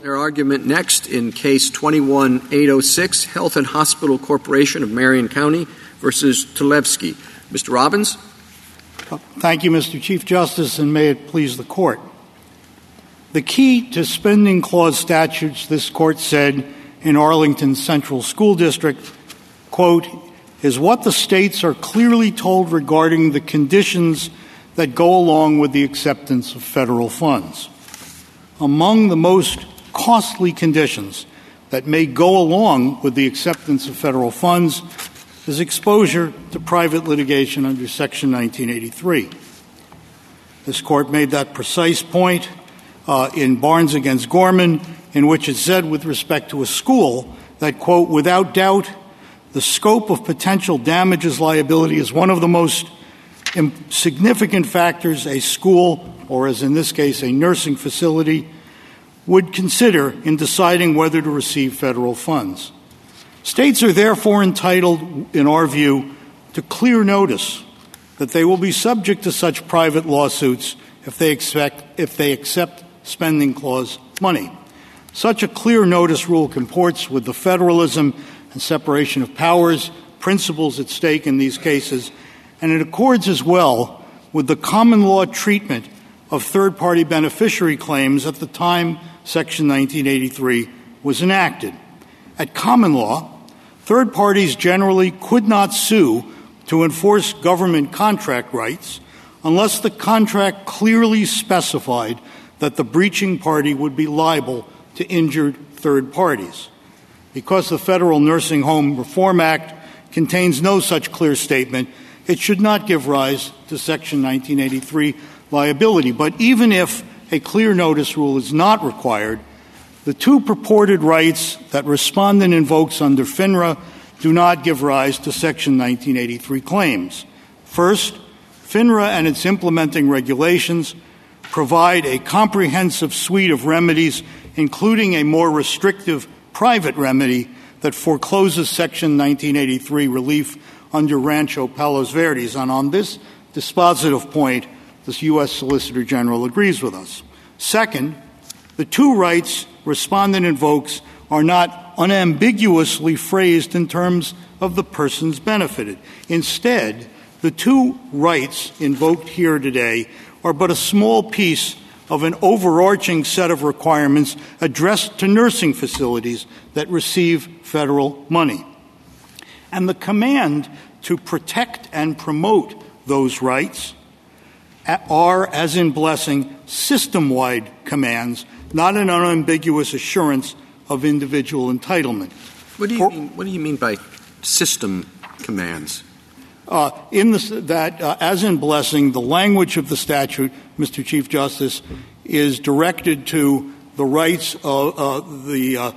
Their argument next in case 21806, Health and Hospital Corporation of Marion County versus Talevski. Mr. Robbins? Thank you, Mr. Chief Justice, and may it please the court. The key to spending clause statutes, this court said in Arlington Central School District, quote, is what the states are clearly told regarding the conditions that go along with the acceptance of federal funds. Among the most costly conditions that may go along with the acceptance of federal funds is exposure to private litigation under Section 1983. This court made that precise point uh, in Barnes against Gorman, in which it said with respect to a school that, quote, without doubt, the scope of potential damages liability is one of the most significant factors a school, or as in this case, a nursing facility, would consider in deciding whether to receive federal funds. States are therefore entitled, in our view, to clear notice that they will be subject to such private lawsuits if they, expect, if they accept spending clause money. Such a clear notice rule comports with the federalism and separation of powers principles at stake in these cases, and it accords as well with the common law treatment of third party beneficiary claims at the time Section 1983 was enacted. At common law, third parties generally could not sue to enforce government contract rights unless the contract clearly specified that the breaching party would be liable to injured third parties. Because the Federal Nursing Home Reform Act contains no such clear statement, it should not give rise to Section 1983 liability. But even if a clear notice rule is not required, the two purported rights that respondent invokes under FNHRA do not give rise to Section 1983 claims. First, FNHRA and its implementing regulations provide a comprehensive suite of remedies, including a more restrictive private remedy that forecloses Section 1983 relief under Rancho Palos Verdes. And on this dispositive point, the U.S. Solicitor General agrees with us. Second, the two rights respondent invokes are not unambiguously phrased in terms of the persons benefited. Instead, the two rights invoked here today are but a small piece of an overarching set of requirements addressed to nursing facilities that receive federal money. And the command to protect and promote those rights are, as in blessing, system wide commands, not an unambiguous assurance of individual entitlement. What do you, mean, what do you mean by system commands? Uh, in that, uh, as in blessing, the language of the statute, Mr. Chief Justice, is directed to the rights of uh, the, uh,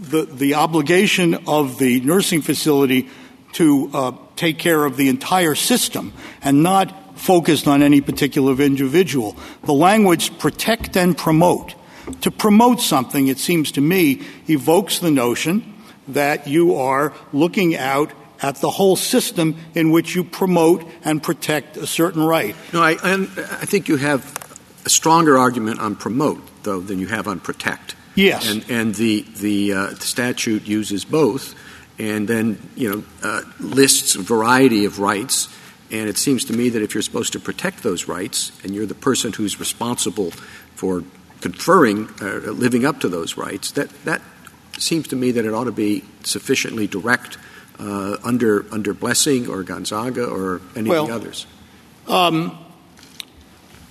the, the obligation of the nursing facility to uh, take care of the entire system and not focused on any particular individual. The language protect and promote. To promote something, it seems to me, evokes the notion that you are looking out at the whole system in which you promote and protect a certain right. No, I, think you have a stronger argument on promote, though, than you have on protect. Yes. And, and the, the, uh, statute uses both and then, you know, uh, lists a variety of rights. And it seems to me that if you're supposed to protect those rights and you're the person who's responsible for conferring, uh, living up to those rights, that, that seems to me that it ought to be sufficiently direct uh, under, under Blessing or Gonzaga or any well, of the others. Um,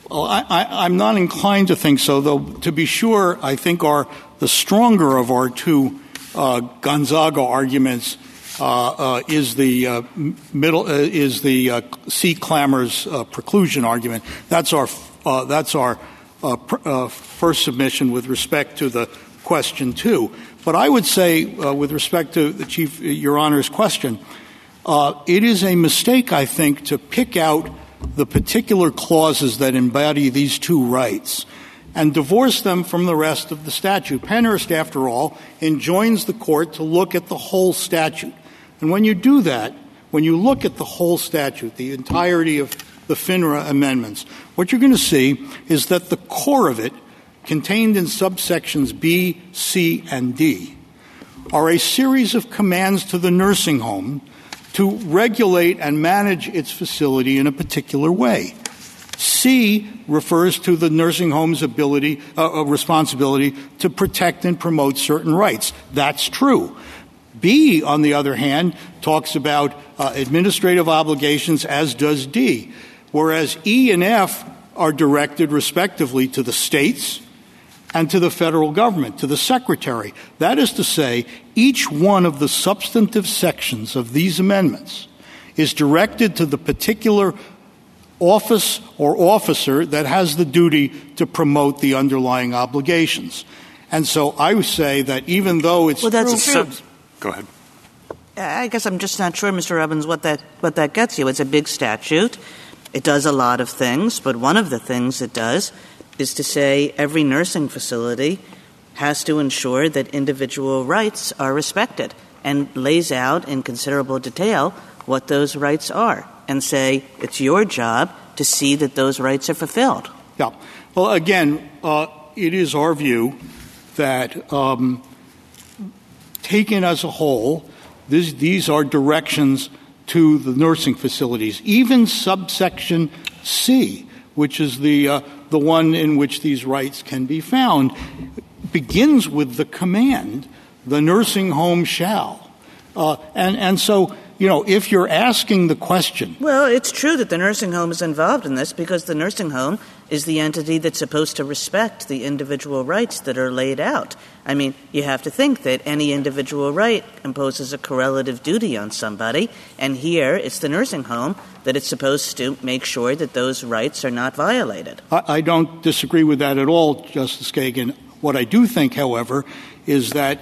well, I, am not inclined to think so, though. To be sure, I think our the stronger of our two uh, Gonzaga arguments Uh, uh, is the uh, middle uh, is the uh, Sea Clammers uh, preclusion argument. That's our that's our first submission with respect to the question two. But I would say, with respect to the chief, Your Honor's question, it is a mistake, I think, to pick out the particular clauses that embody these two rights and divorce them from the rest of the statute. Pennhurst, after all, enjoins the court to look at the whole statute. And when you do that, when you look at the whole statute, the entirety of the FNHRA amendments, what you're going to see is that the core of it contained in subsections B, C, and D are a series of commands to the nursing home to regulate and manage its facility in a particular way. C refers to the nursing home's ability, uh, uh, responsibility to protect and promote certain rights. That's true. B, on the other hand, talks about uh, administrative obligations, as does D, whereas E and F are directed respectively to the states, and to the federal government, to the secretary. That is to say, each one of the substantive sections of these amendments is directed to the particular office or officer that has the duty to promote the underlying obligations. And so I would say that even though it's well, that's true. True. Go ahead. I guess I'm just not sure, Mr. Evans, what that what that gets you. It's a big statute. It does a lot of things, but one of the things it does is to say every nursing facility has to ensure that individual rights are respected and lays out in considerable detail what those rights are and say it's your job to see that those rights are fulfilled. Yeah. Well, again, uh, it is our view that um, taken as a whole, this, these are directions to the nursing facilities. Even subsection C, which is the uh, the one in which these rights can be found, begins with the command, the nursing home shall. Uh, and, and so, you know, if you're asking the question. Well, it's true that the nursing home is involved in this because the nursing home is the entity that's supposed to respect the individual rights that are laid out. I mean, you have to think that any individual right imposes a correlative duty on somebody, and here it's the nursing home that it's supposed to make sure that those rights are not violated. I, I don't disagree with that at all, Justice Kagan. What I do think, however, is that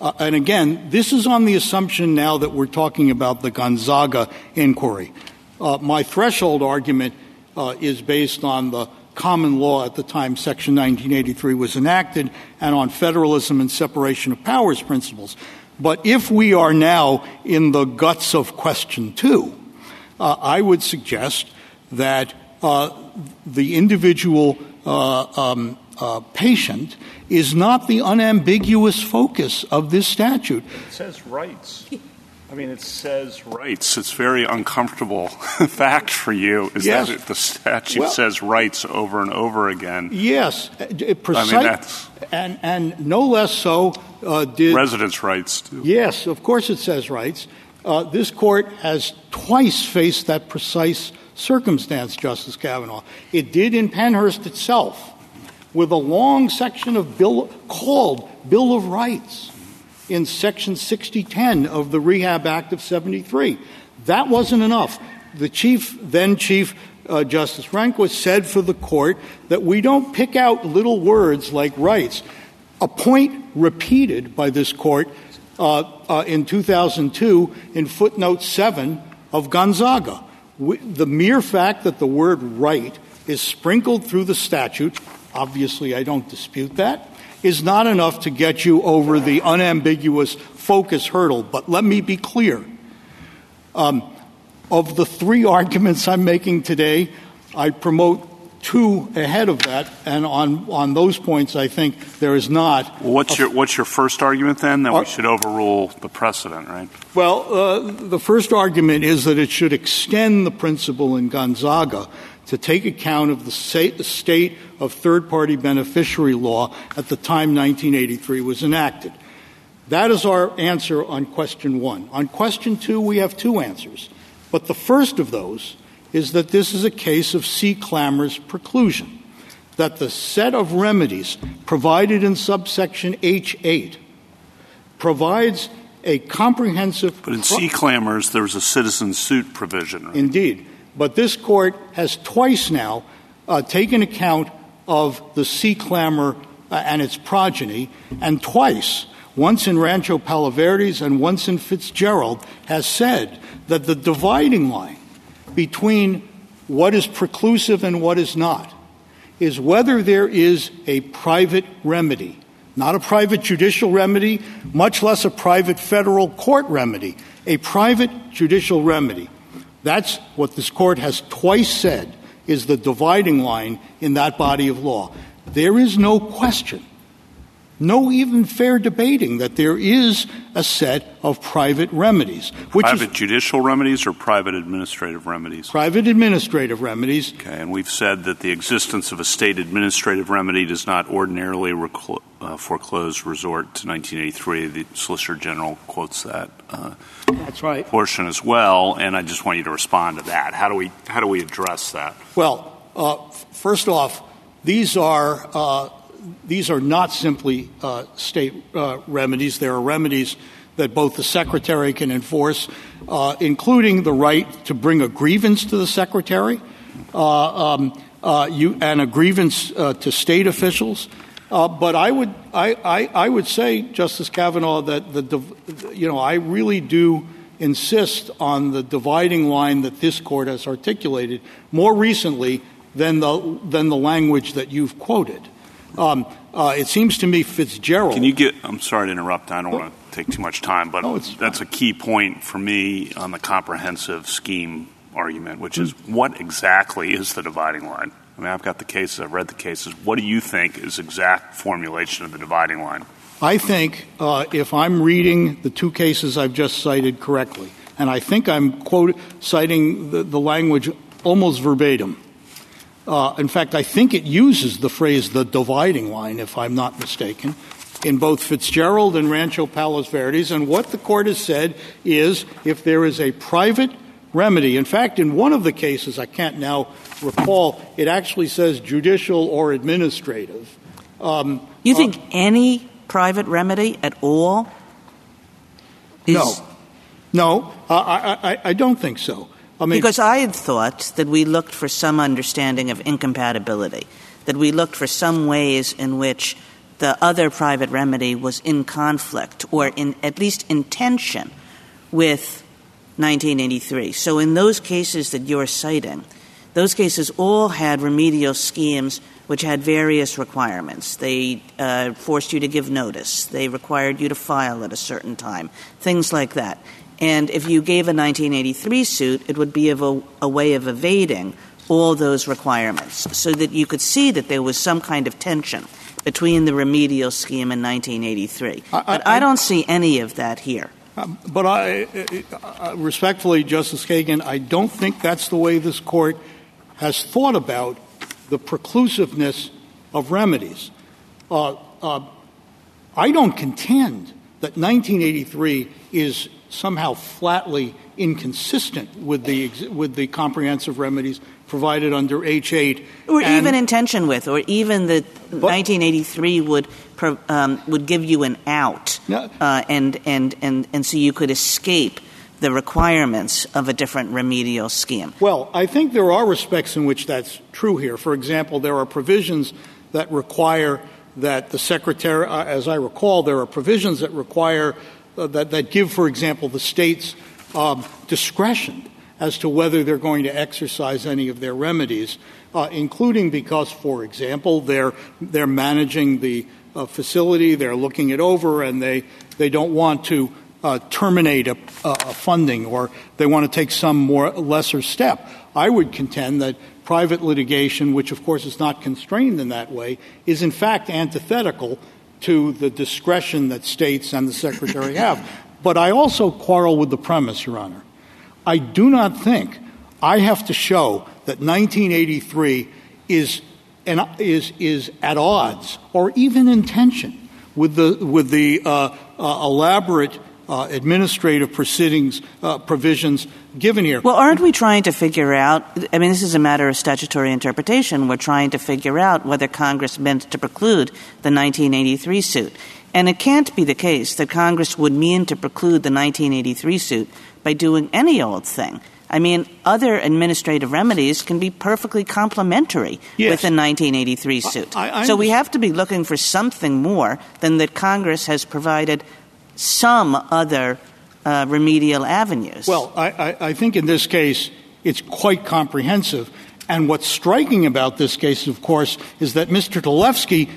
uh, and again, this is on the assumption now that we're talking about the Gonzaga inquiry. Uh, my threshold argument uh, is based on the common law at the time Section 1983 was enacted and on federalism and separation of powers principles. But if we are now in the guts of question two, uh, I would suggest that uh, the individual uh, um, uh, patient is not the unambiguous focus of this statute. It says rights. I mean, it says rights. It's very uncomfortable fact for you is yes. that the statute well, says rights over and over again. Yes, precise, I mean, and and no less so uh, did residents' rights too. Yes, of course it says rights. Uh, this court has twice faced that precise circumstance, Justice Kavanaugh. It did in Pennhurst itself, with a long section of bill called Bill of Rights in Section 6010 of the Rehab Act of 73. That wasn't enough. The chief, then Chief uh, Justice Rehnquist, said for the court that we don't pick out little words like rights. A point repeated by this court uh, uh, in 2002 in footnote 7 of Gonzaga. We, the mere fact that the word right is sprinkled through the statute, obviously I don't dispute that, is not enough to get you over the unambiguous focus hurdle. But let me be clear. Um, of the three arguments I'm making today, I promote two ahead of that, and on, on those points, I think there is not. Well, what's, your, what's your first argument then? That uh, we should overrule the precedent, right? Well, uh, the first argument is that it should extend the principle in Gonzaga to take account of the state of third party beneficiary law at the time 1983 was enacted. That is our answer on question one. On question two, we have two answers. But the first of those is that this is a case of Sea Clammers' preclusion, that the set of remedies provided in subsection H8 provides a comprehensive. But in Sea Clammers, there's a citizen suit provision. Indeed. But this court has twice now uh, taken account of the Sea Clammer uh, and its progeny, and twice, once in Rancho Palos Verdes and once in Fitzgerald, has said that the dividing line between what is preclusive and what is not is whether there is a private remedy, not a private judicial remedy, much less a private federal court remedy, a private judicial remedy that's what this court has twice said is the dividing line in that body of law. there is no question no even fair debating that there is a set of private remedies. Which private judicial remedies or private administrative remedies? Private administrative remedies. Okay, and we've said that the existence of a state administrative remedy does not ordinarily reclo- uh, foreclose resort to 1983. The Solicitor General quotes that. Uh, That's right. Portion as well, and I just want you to respond to that. How do we how do we address that? Well, uh, first off, these are uh, these are not simply uh, state uh, remedies. There are remedies that both the secretary can enforce, uh, including the right to bring a grievance to the secretary uh, um, uh, you, and a grievance uh, to state officials. But I would, I, I, I, would say, Justice Kavanaugh, that the, you know, I really do insist on the dividing line that this court has articulated more recently than the, than the language that you've quoted. Um, uh, it seems to me Fitzgerald. Can you get? I'm sorry to interrupt. I don't want to take too much time, but that's a key point for me on the comprehensive scheme argument, which is what exactly is the dividing line? I mean, I've got the cases. I've read the cases. What do you think is exact formulation of the dividing line? I think uh, if I'm reading the two cases I've just cited correctly, and I think I'm quote citing the, the language almost verbatim. Uh, in fact, I think it uses the phrase the dividing line, if I'm not mistaken, in both Fitzgerald and Rancho Palos Verdes. And what the court has said is if there is a private remedy, in fact, in one of the cases, I can't now recall, it actually says judicial or administrative. Um, you think uh, any private remedy at all? No. No, uh, I, I, I don't think so. I mean, because I had thought that we looked for some understanding of incompatibility, that we looked for some ways in which the other private remedy was in conflict or in at least in tension with 1983. So in those cases that you're citing, those cases all had remedial schemes which had various requirements. They uh, forced you to give notice. They required you to file at a certain time, things like that. And if you gave a 1983 suit, it would be a, a way of evading all those requirements so that you could see that there was some kind of tension between the remedial scheme in 1983. I, but I, don't see any of that here. Um, but I, uh, respectfully, Justice Kagan, I don't think that's the way this court has thought about the preclusiveness of remedies. Uh, uh, I don't contend that 1983 is somehow flatly inconsistent with the with the comprehensive remedies provided under H8, or even in tension with, or even that 1983 would um, would give you an out, uh, and and and and so you could escape the requirements of a different remedial scheme. Well, I think there are respects in which that's true here. For example, there are provisions that require that the secretary, uh, as I recall, there are provisions that require uh, that, give, for example, the states um, discretion as to whether they're going to exercise any of their remedies, uh, including because, for example, they're, they're managing the facility, they're looking it over, and they, they don't want to terminate a, funding or they want to take some more lesser step. I would contend that private litigation, which of course is not constrained in that way, is in fact antithetical to the discretion that states and the secretary have. But I also quarrel with the premise, Your Honor. I do not think I have to show that 1983 is, an, is, is at odds or even in tension with the, with the uh, uh, elaborate uh, administrative proceedings uh, provisions given here. Well, aren't we trying to figure out? I mean, this is a matter of statutory interpretation. We're trying to figure out whether Congress meant to preclude the 1983 suit. And it can't be the case that Congress would mean to preclude the 1983 suit by doing any old thing. I mean, other administrative remedies can be perfectly complementary with a 1983 suit. So we have to be looking for something more than that Congress has provided some other uh, remedial avenues. Well, I, think in this case it's quite comprehensive. And what's striking about this case, of course, is that Mr. Talevski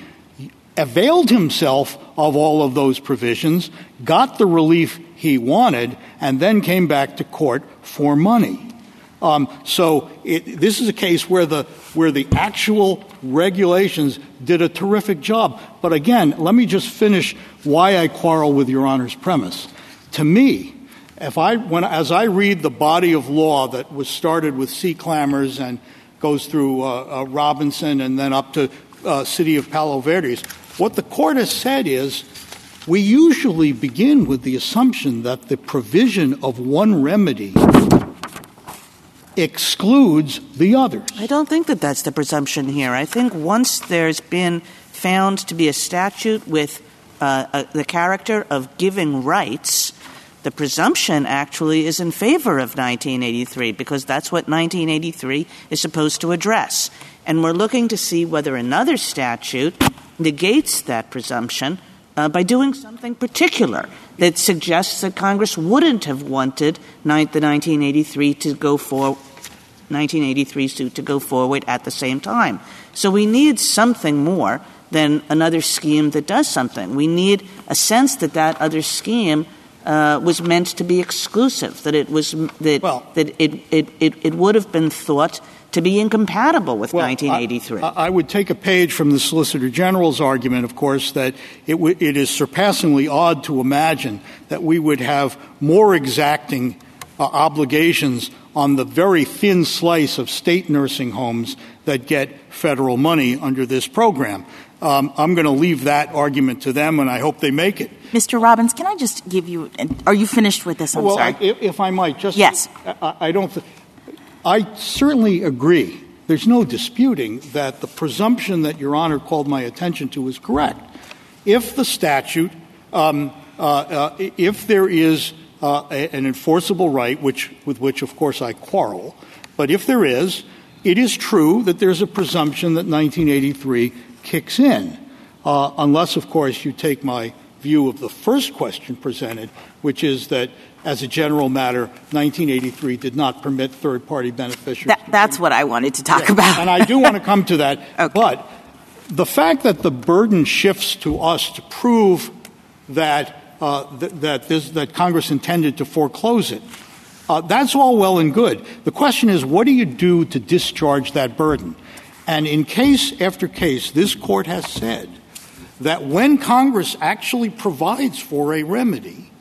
availed himself of all of those provisions, got the relief he wanted, and then came back to court for money. Um, so this is a case where the where the actual regulations did a terrific job. But again, let me just finish why I quarrel with Your Honor's premise. To me, if I when as I read the body of law that was started with Sea Clammers and goes through uh, uh, Robinson and then up to uh, City of Palos Verdes, what the court has said is we usually begin with the assumption that the provision of one remedy excludes the others. I don't think that that's the presumption here. I think once there's been found to be a statute with uh, uh, the character of giving rights, the presumption actually is in favor of 1983 because that's what 1983 is supposed to address. And we're looking to see whether another statute negates that presumption uh, by doing something particular that suggests that Congress wouldn't have wanted the 1983 to go for 1983 suit to go forward at the same time. So we need something more than another scheme that does something. We need a sense that that other scheme uh, was meant to be exclusive, that it was that well, that it, it, it, it would have been thought to be incompatible with well, 1983. I, I, would take a page from the Solicitor General's argument, of course, that it, w- it is surpassingly odd to imagine that we would have more exacting uh, obligations on the very thin slice of state nursing homes that get federal money under this program. Um, I'm going to leave that argument to them, and I hope they make it. Mr. Robbins, can I just give you? Are you finished with this? I'm well, sorry. I, if I might, just yes. I, I don't. Th- I certainly agree. There's no disputing that the presumption that Your Honor called my attention to is correct. If the statute, um, uh, uh, if there is uh, an enforceable right, which, with which, of course, I quarrel, but if there is, it is true that there's a presumption that 1983 kicks in, unless, of course, you take my view of the first question presented, which is that as a general matter, 1983 did not permit third party beneficiaries. That, that's what I wanted to talk yeah. about. and I do want to come to that. okay. But the fact that the burden shifts to us to prove that, uh, th- that, this, that Congress intended to foreclose it, uh, that's all well and good. The question is, what do you do to discharge that burden? And in case after case, this court has said that when Congress actually provides for a remedy,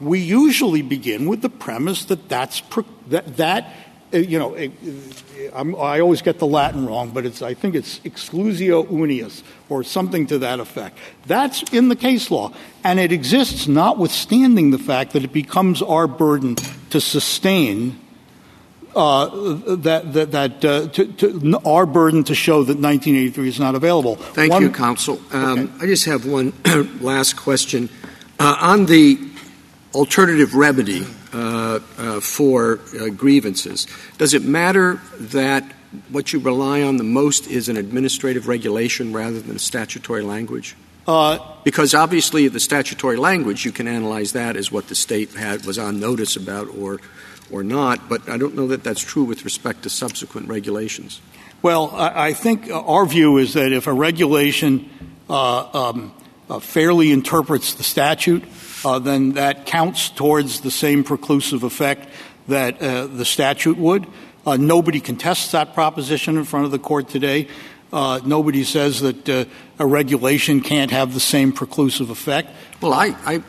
we usually begin with the premise that that's that, that uh, you know i always get the Latin wrong, but it's I think it's exclusio unius or something to that effect. That's in the case law, and it exists notwithstanding the fact that it becomes our burden to sustain. Uh, that that, that uh, to, to, our burden to show that 1983 is not available. Thank you, counsel. Um. I just have one last question uh, on the alternative remedy uh, uh, for uh, grievances. Does it matter that what you rely on the most is an administrative regulation rather than a statutory language? Uh, because obviously, the statutory language you can analyze that as what the state had was on notice about, or or not. But I don't know that that's true with respect to subsequent regulations. Well, I, I think our view is that if a regulation uh, um, fairly interprets the statute, then that counts towards the same preclusive effect that uh, the statute would. Uh, nobody contests that proposition in front of the court today. Uh, nobody says that uh, a regulation can't have the same preclusive effect. Well, I,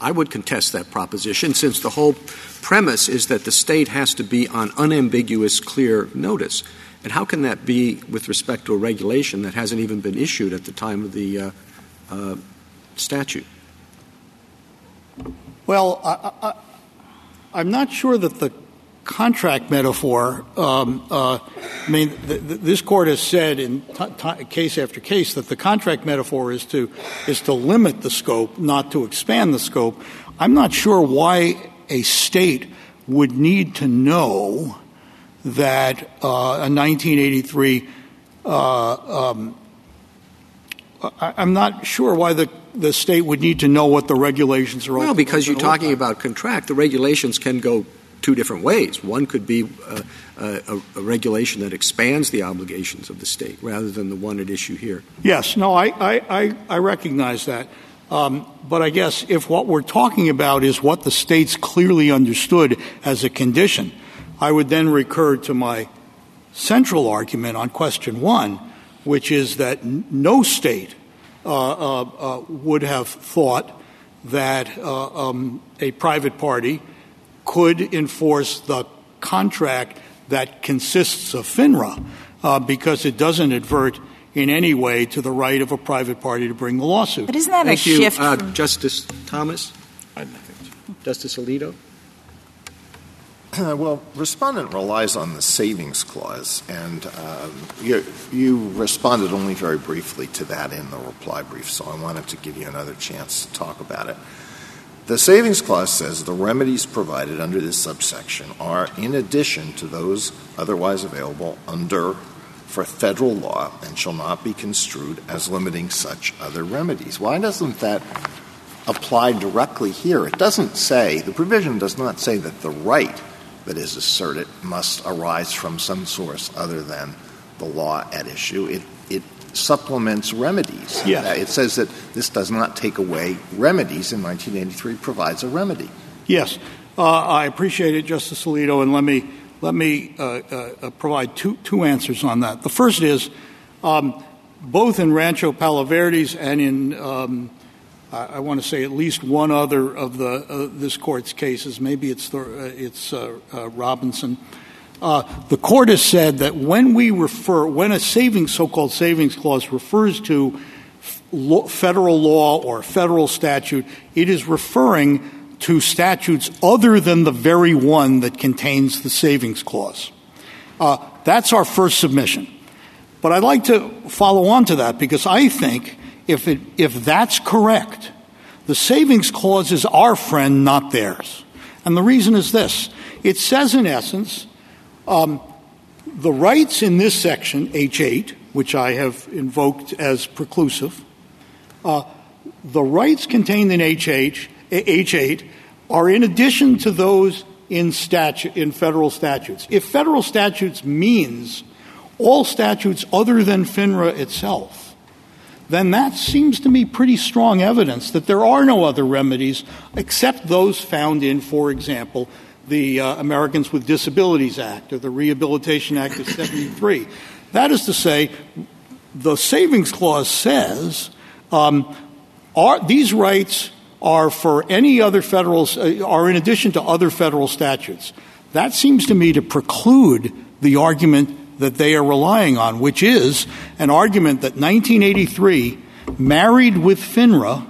I, would contest that proposition since the whole premise is that the state has to be on unambiguous, clear notice. And how can that be with respect to a regulation that hasn't even been issued at the time of the uh, uh, statute? Well, I, am not sure that the contract metaphor. Um, uh, I mean, this court has said in case after case that the contract metaphor is to is to limit the scope, not to expand the scope. I'm not sure why a state would need to know that uh, a 1983. I, I'm not sure why the the state would need to know what the regulations are. Well, because you're talking about contract, the regulations can go two different ways. One could be uh, a, a, regulation that expands the obligations of the state rather than the one at issue here. Yes, no, I, I, I recognize that. Um, but I guess if what we're talking about is what the states clearly understood as a condition, I would then recur to my central argument on question one, which is that n- no state uh, uh, uh, would have thought that uh, um, a private party could enforce the contract that consists of FNHRA uh, because it doesn't advert in any way to the right of a private party to bring the lawsuit. But isn't that Thank a you, shift? uh, from- Justice Thomas? Justice Alito? well, respondent relies on the savings clause, and um, you, you, responded only very briefly to that in the reply brief, so I wanted to give you another chance to talk about it. The savings clause says the remedies provided under this subsection are in addition to those otherwise available under for federal law and shall not be construed as limiting such other remedies. Why doesn't that apply directly here? It doesn't say, the provision does not say that the right that is asserted must arise from some source other than the law at issue. It, it supplements remedies. Yes. Uh, It says that this does not take away remedies, and 1983 provides a remedy. Yes, uh, I appreciate it, Justice Alito, and let me let me uh, uh, provide two two answers on that. The first is um, both in Rancho Palos Verdes and in um, I, want to say at least one other of the uh, this court's cases. Maybe it's uh, it's uh, Robinson. The court has said that when we refer, when a savings, so-called savings clause refers to federal law or federal statute, it is referring to statutes other than the very one that contains the savings clause. That's our first submission. But I'd like to follow on to that because I think if, it, if that's correct, the savings clause is our friend, not theirs. And the reason is this it says, in essence, um, the rights in this section, H8, which I have invoked as preclusive, uh, the rights contained in H8, H8 are in addition to those in, statute, in federal statutes. If federal statutes means all statutes other than FNHRA itself, then that seems to me pretty strong evidence that there are no other remedies except those found in, for example, the uh, Americans with Disabilities Act or the Rehabilitation Act of 73. That is to say, the Savings Clause says um, these rights are for any other federal, uh, are in addition to other federal statutes. That seems to me to preclude the argument that they are relying on, which is an argument that 1983, married with FNHRA,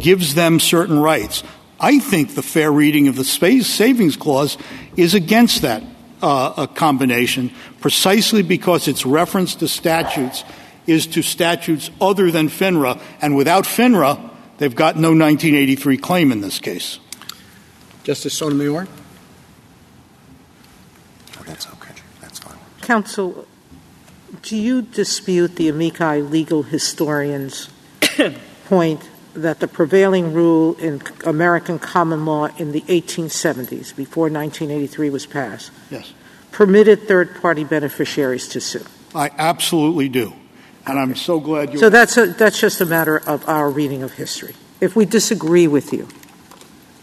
gives them certain rights. I think the fair reading of the space savings clause is against that uh, combination, precisely because its reference to statutes is to statutes other than FNHRA, and without FNHRA, they've got no 1983 claim in this case. Justice Sotomayor? Oh, that's okay. That's fine. Counsel, do you dispute the amici legal historians' point that the prevailing rule in American common law in the 1870s, before 1983 was passed, yes. permitted third-party beneficiaries to sue? I absolutely do, and I'm so glad you. So that's a, that's just a matter of our reading of history. If we disagree with you,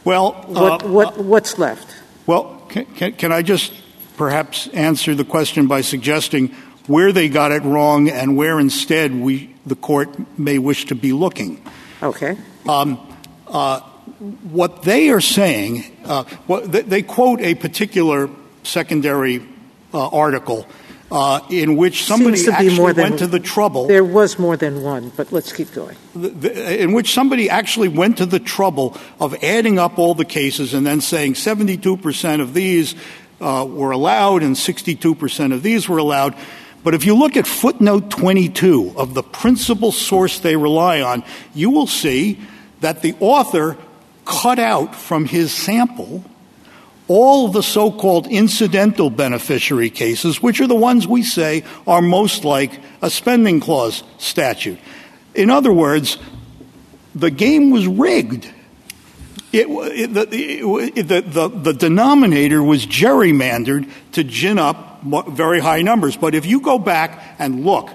well, what, uh, what what's left? Well, can, can, can I just perhaps answer the question by suggesting where they got it wrong and where instead we, the court, may wish to be looking? Okay. Um, uh, what they are saying, uh, what, they, they, quote a particular secondary uh, article uh, in which somebody actually went than, to the trouble. There was more than one, but let's keep going. In which somebody actually went to the trouble of adding up all the cases and then saying 72% of these Uh, were allowed and 62% of these were allowed. But if you look at footnote 22 of the principal source they rely on, you will see that the author cut out from his sample all the so-called incidental beneficiary cases, which are the ones we say are most like a spending clause statute. In other words, the game was rigged. The, denominator was gerrymandered to gin up very high numbers. But if you go back and look,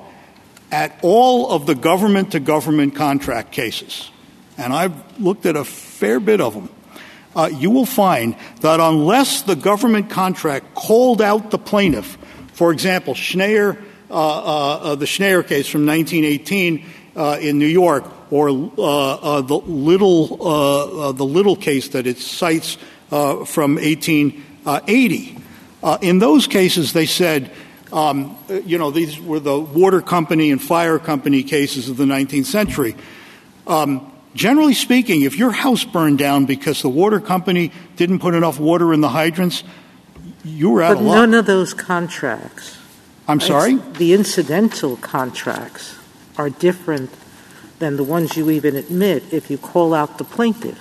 at all of the government to government contract cases, and I've looked at a fair bit of them, uh, you will find that unless the government contract called out the plaintiff, for example, uh, uh, the Schneier case from 1918 uh, in New York, or uh, the little uh, the little case that it cites from 1880. in those cases, they said um, you know, these were the water company and fire company cases of the 19th century. Um, generally speaking, if your house burned down because the water company didn't put enough water in the hydrants, you were out but of luck. none of those contracts. I'm sorry? The incidental contracts are different than the ones you even admit if you call out the plaintiff.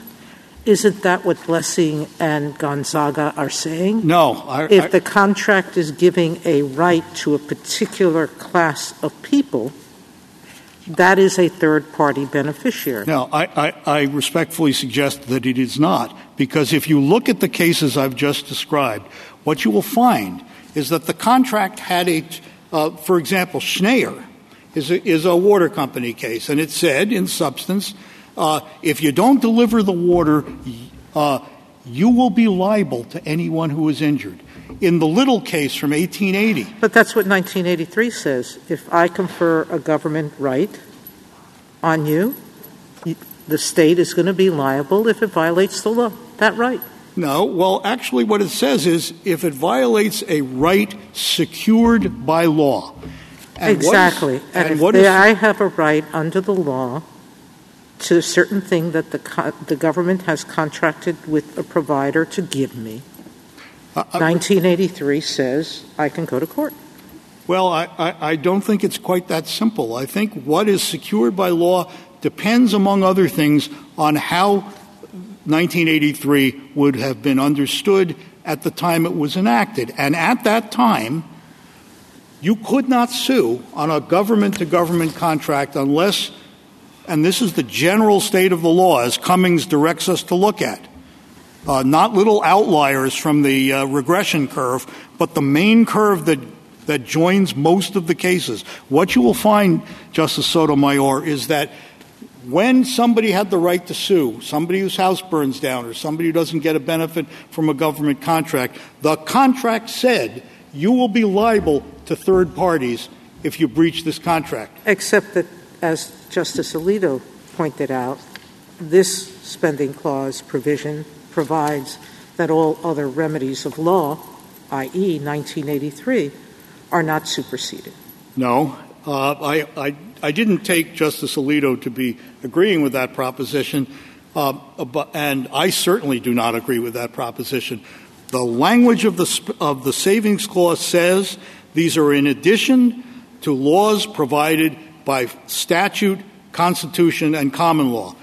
Isn't that what Blessing and Gonzaga are saying? No. I, if I, the contract is giving a right to a particular class of people, that is a third party beneficiary. No, I, I, I respectfully suggest that it is not, because if you look at the cases I've just described, what you will find is that the contract had a, uh, for example, Schneier is a, is a water company case, and it said in substance uh, if you don't deliver the water, uh, you will be liable to anyone who is injured. In the Little case from 1880. But that's what 1983 says. If I confer a government right on you, the state is going to be liable if it violates the law. That right? No. Well, actually, what it says is if it violates a right secured by law. And exactly. Is, and, and if they, is, I have a right under the law to a certain thing that the, co- the government has contracted with a provider to give me. Uh, 1983 uh, says I can go to court. Well, I, I, I, don't think it's quite that simple. I think what is secured by law depends, among other things, on how 1983 would have been understood at the time it was enacted. And at that time, you could not sue on a government to government contract unless and this is the general state of the law as Cummings directs us to look at. Uh, not little outliers from the uh, regression curve, but the main curve that that joins most of the cases. What you will find, Justice Sotomayor, is that when somebody had the right to sue, somebody whose house burns down or somebody who doesn't get a benefit from a government contract, the contract said you will be liable to third parties if you breach this contract. Except that as Justice Alito pointed out, this spending clause provision provides that all other remedies of law, i.e., 1983, are not superseded. No. Uh, I, I, I, didn't take Justice Alito to be agreeing with that proposition, uh, but, and I certainly do not agree with that proposition. The language of the, of the Savings Clause says these are in addition to laws provided by statute, constitution, and common law.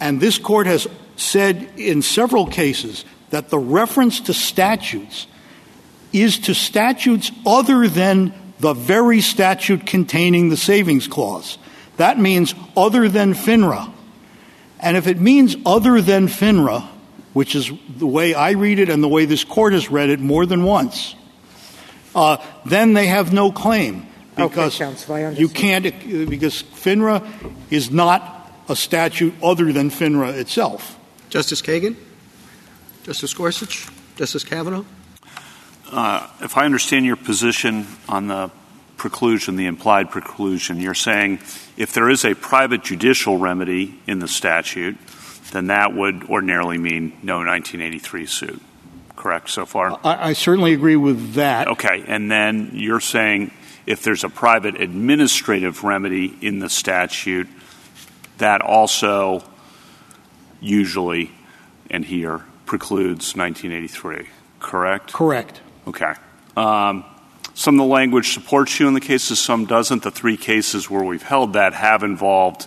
And this court has said in several cases that the reference to statutes is to statutes other than the very statute containing the savings clause. That means other than FNHRA. And if it means other than FNHRA, which is the way I read it and the way this court has read it more than once, uh, then they have no claim because okay, you can't because FNHRA is not a statute other than FNHRA itself. Justice Kagan, Justice Gorsuch, Justice Kavanaugh. Uh, if I understand your position on the preclusion, the implied preclusion, you're saying if there is a private judicial remedy in the statute, then that would ordinarily mean no 1983 suit. Correct so far? I, I certainly agree with that. Okay, and then you're saying if there's a private administrative remedy in the statute, that also usually and here precludes 1983, correct? Correct. Okay. Um, some of the language supports you in the cases, some doesn't. The three cases where we've held that have involved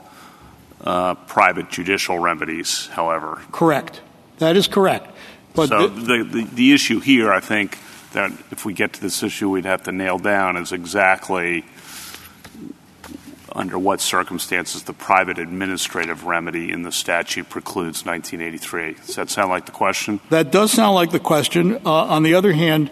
private judicial remedies, however. Correct. That is correct. But so the, the, the issue here, I think, that if we get to this issue we'd have to nail down is exactly under what circumstances the private administrative remedy in the statute precludes 1983. Does that sound like the question? That does sound like the question. Uh, on the other hand,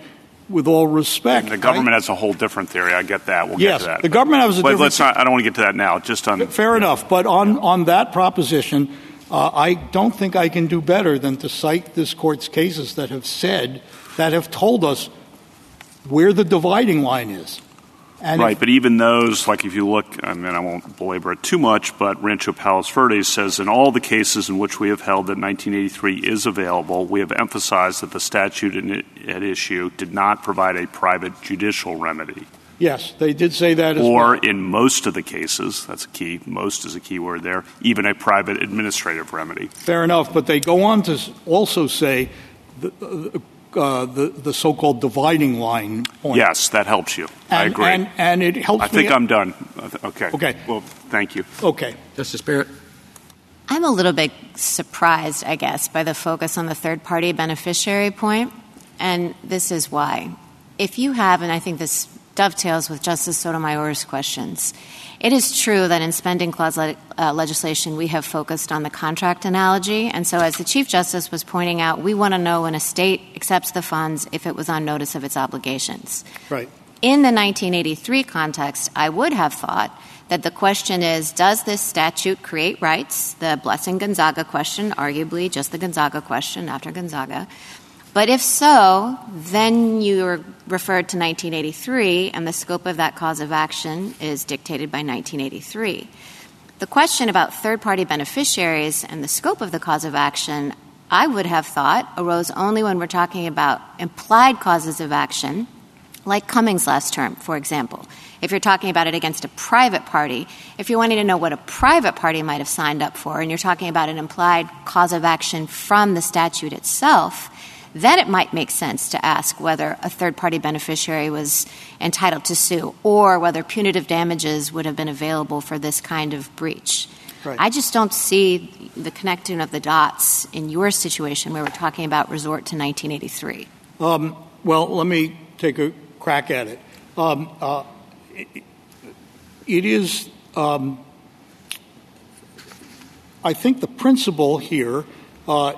with all respect. And the government has a whole different theory. I get that. We'll yes, get to that. The government has a but different let's not, I don't want to get to that now. Just on Fair yeah. enough. But on, on that proposition, uh, I don't think I can do better than to cite this court's cases that have said, that have told us where the dividing line is. And right, if, but even those, like if you look, I mean, I won't belabor it too much, but Rancho Palos Verdes says in all the cases in which we have held that 1983 is available, we have emphasized that the statute at issue did not provide a private judicial remedy. Yes, they did say that as or well. in most of the cases, that's a key, most is a key word there, even a private administrative remedy. Fair enough, but they go on to also say the, uh, Uh, the, the so-called dividing line point. Yes, that helps you. And, I agree. And, and it helps I think I'm done. Okay. Okay. Well, thank you. Okay. Justice Barrett? I'm a little bit surprised, I guess, by the focus on the third-party beneficiary point, and this is why. If you have, and I think this dovetails with Justice Sotomayor's questions, it is true that in spending clause le- uh, legislation, we have focused on the contract analogy. And so, as the Chief Justice was pointing out, we want to know when a state accepts the funds if it was on notice of its obligations. Right. In the 1983 context, I would have thought that the question is does this statute create rights? The Blessing Gonzaga question, arguably just the Gonzaga question after Gonzaga. But if so, then you are referred to 1983, and the scope of that cause of action is dictated by 1983. The question about third party beneficiaries and the scope of the cause of action, I would have thought, arose only when we're talking about implied causes of action, like Cummings last term, for example. If you're talking about it against a private party, if you're wanting to know what a private party might have signed up for, and you're talking about an implied cause of action from the statute itself, then it might make sense to ask whether a third party beneficiary was entitled to sue or whether punitive damages would have been available for this kind of breach. Right. I just don't see the connecting of the dots in your situation where we're talking about resort to 1983. Um, well, let me take a crack at it. Um, uh, it, it is, um, I think, the principle here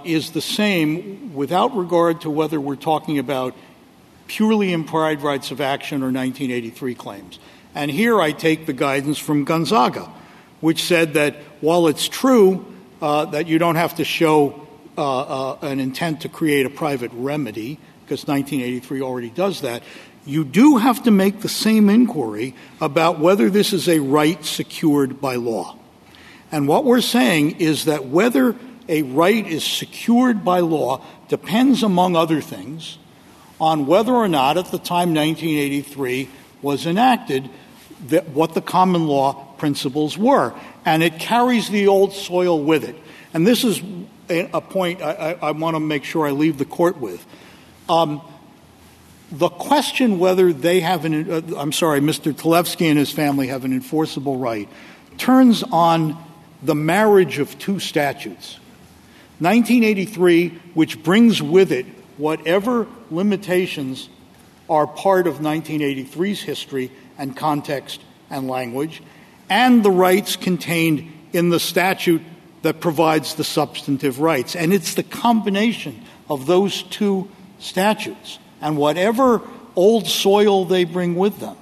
is the same without regard to whether we're talking about purely implied rights of action or 1983 claims. And here I take the guidance from Gonzaga, which said that while it's true uh, that you don't have to show uh, uh, an intent to create a private remedy, because 1983 already does that, you do have to make the same inquiry about whether this is a right secured by law. And what we're saying is that whether a right is secured by law depends, among other things, on whether or not at the time 1983 was enacted that what the common law principles were. And it carries the old soil with it. And this is a point I, I, I want to make sure I leave the court with. Um, the question whether they have an, uh, I'm sorry, Mr. Talevski and his family have an enforceable right turns on the marriage of two statutes. 1983, which brings with it whatever limitations are part of 1983's history and context and language, and the rights contained in the statute that provides the substantive rights. And it's the combination of those two statutes and whatever old soil they bring with them.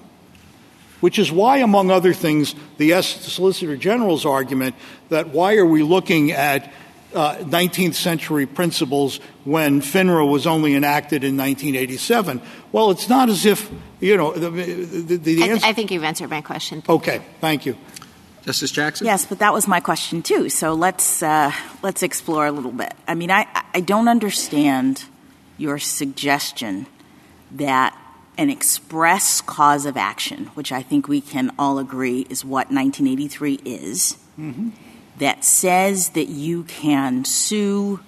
Which is why, among other things, the Solicitor General's argument that why are we looking at 19th century principles when FNHRA was only enacted in 1987. Well, it's not as if, you know, the, the, the answer. I, I think you've answered my question. Okay, thank you. Justice Jackson? Yes, but that was my question too. So let's uh, let's explore a little bit. I mean, I, I don't understand your suggestion that an express cause of action, which I think we can all agree is what 1983 is, mm-hmm that says that you can sue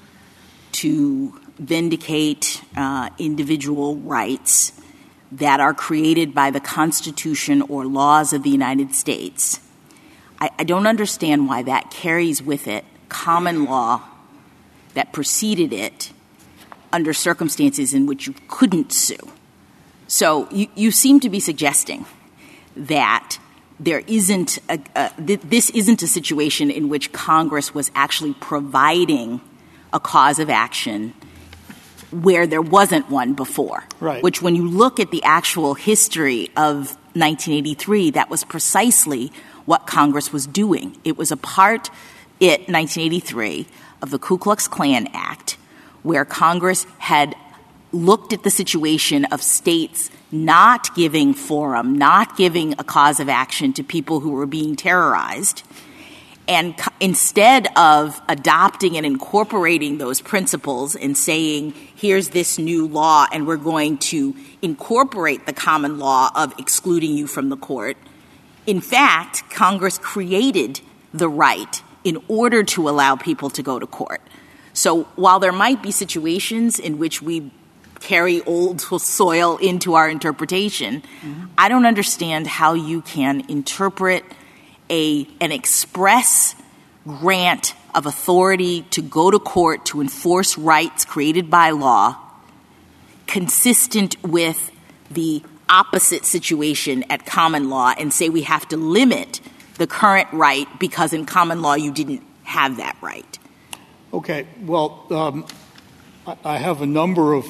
to vindicate uh, individual rights that are created by the Constitution or laws of the United States. I, I don't understand why that carries with it common law that preceded it under circumstances in which you couldn't sue. So you, you seem to be suggesting that there isn't a, a, this isn't a situation in which Congress was actually providing a cause of action where there wasn't one before. Right. Which, when you look at the actual history of 1983, that was precisely what Congress was doing. It was a part, it, 1983, of the Ku Klux Klan Act, where Congress had looked at the situation of states not giving forum, not giving a cause of action to people who were being terrorized, and instead of adopting and incorporating those principles and saying, here's this new law and we're going to incorporate the common law of excluding you from the court, in fact, Congress created the right in order to allow people to go to court. So while there might be situations in which we carry old soil into our interpretation, mm-hmm. I don't understand how you can interpret – a, an express grant of authority to go to court to enforce rights created by law consistent with the opposite situation at common law and say we have to limit the current right because in common law you didn't have that right. Okay. Well, um, I have a number of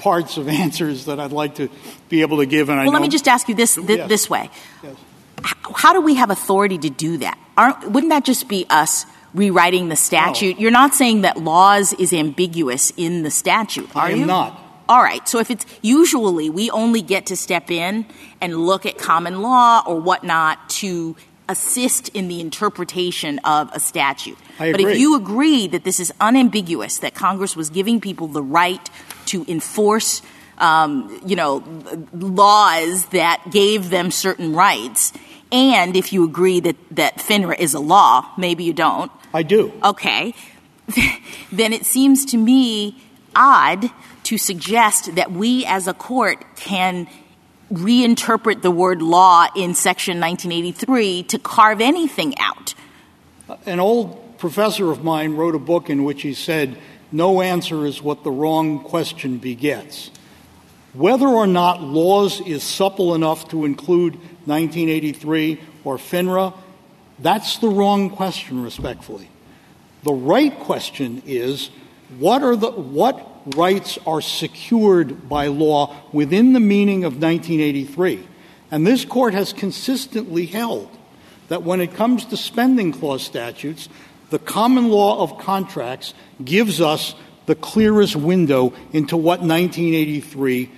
parts of answers that I'd like to be able to give. And well, I know- let me just ask you this th- yes. this way. Yes how do we have authority to do that? Aren't, wouldn't that just be us rewriting the statute? No. You're not saying that laws is ambiguous in the statute, are I you? not. All right. So if it's usually we only get to step in and look at common law or whatnot to assist in the interpretation of a statute. I but agree. if you agree that this is unambiguous, that Congress was giving people the right to enforce um, you know, laws that gave them certain rights, and if you agree that, that FNHRA is a law, maybe you don't. I do. Okay. then it seems to me odd to suggest that we as a court can reinterpret the word law in Section 1983 to carve anything out. An old professor of mine wrote a book in which he said, No answer is what the wrong question begets. Whether or not laws is supple enough to include 1983 or FNHRA, that's the wrong question, respectfully. The right question is what are the what rights are secured by law within the meaning of 1983? And this court has consistently held that when it comes to spending clause statutes, the common law of contracts gives us the clearest window into what 1983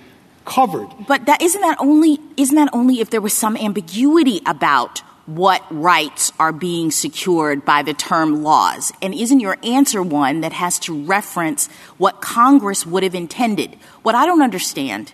covered. But that isn't that only isn't that only if there was some ambiguity about what rights are being secured by the term laws? And isn't your answer one that has to reference what Congress would have intended? What I don't understand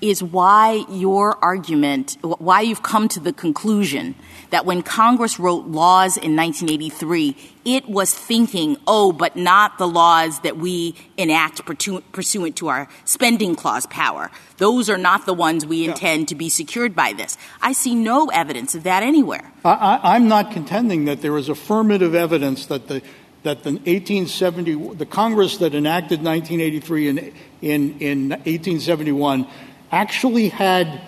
is why your argument, why you've come to the conclusion that when Congress wrote laws in 1983, it was thinking, oh, but not the laws that we enact pursuant to our spending clause power. Those are not the ones we intend to be secured by this. I see no evidence of that anywhere. I, am not contending that there is affirmative evidence that the that the 1870 the Congress that enacted 1983 in in, in 1871 actually had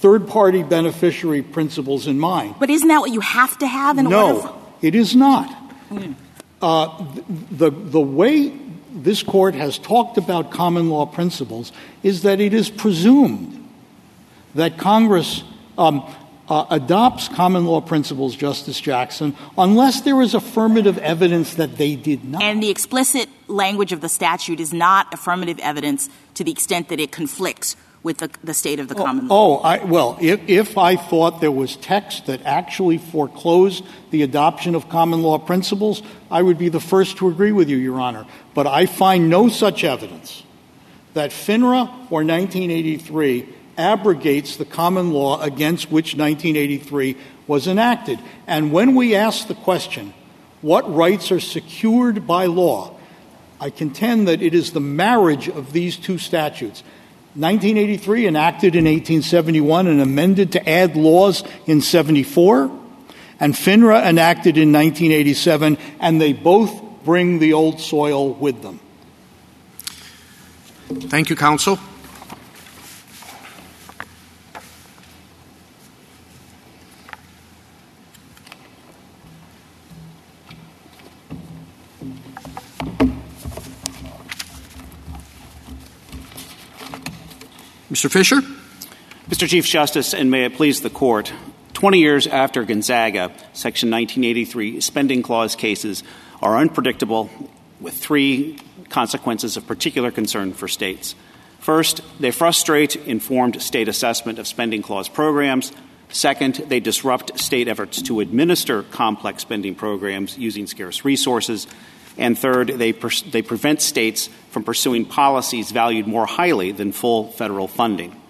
third party beneficiary principles in mind. But isn't that what you have to have in no, order? No, it is not. Mm. Uh, the, the way this court has talked about common law principles is that it is presumed that Congress um, uh, adopts common law principles, Justice Jackson, unless there is affirmative evidence that they did not. And the explicit language of the statute is not affirmative evidence to the extent that it conflicts with the, the state of the oh, common oh, law. Oh, I, well, if, if I thought there was text that actually foreclosed the adoption of common law principles, I would be the first to agree with you, Your Honor. But I find no such evidence that FNHRA or 1983 abrogates the common law against which 1983 was enacted. And when we ask the question, what rights are secured by law, I contend that it is the marriage of these two statutes 1983 enacted in 1871 and amended to add laws in 74, and FNHRA enacted in 1987, and they both bring the old soil with them. Thank you, counsel. Mr. Fisher? Mr. Chief Justice, and may it please the Court, 20 years after Gonzaga, Section 1983 spending clause cases are unpredictable with three consequences of particular concern for states. First, they frustrate informed state assessment of spending clause programs. Second, they disrupt state efforts to administer complex spending programs using scarce resources. And third, they, per- they prevent states from pursuing policies valued more highly than full federal funding.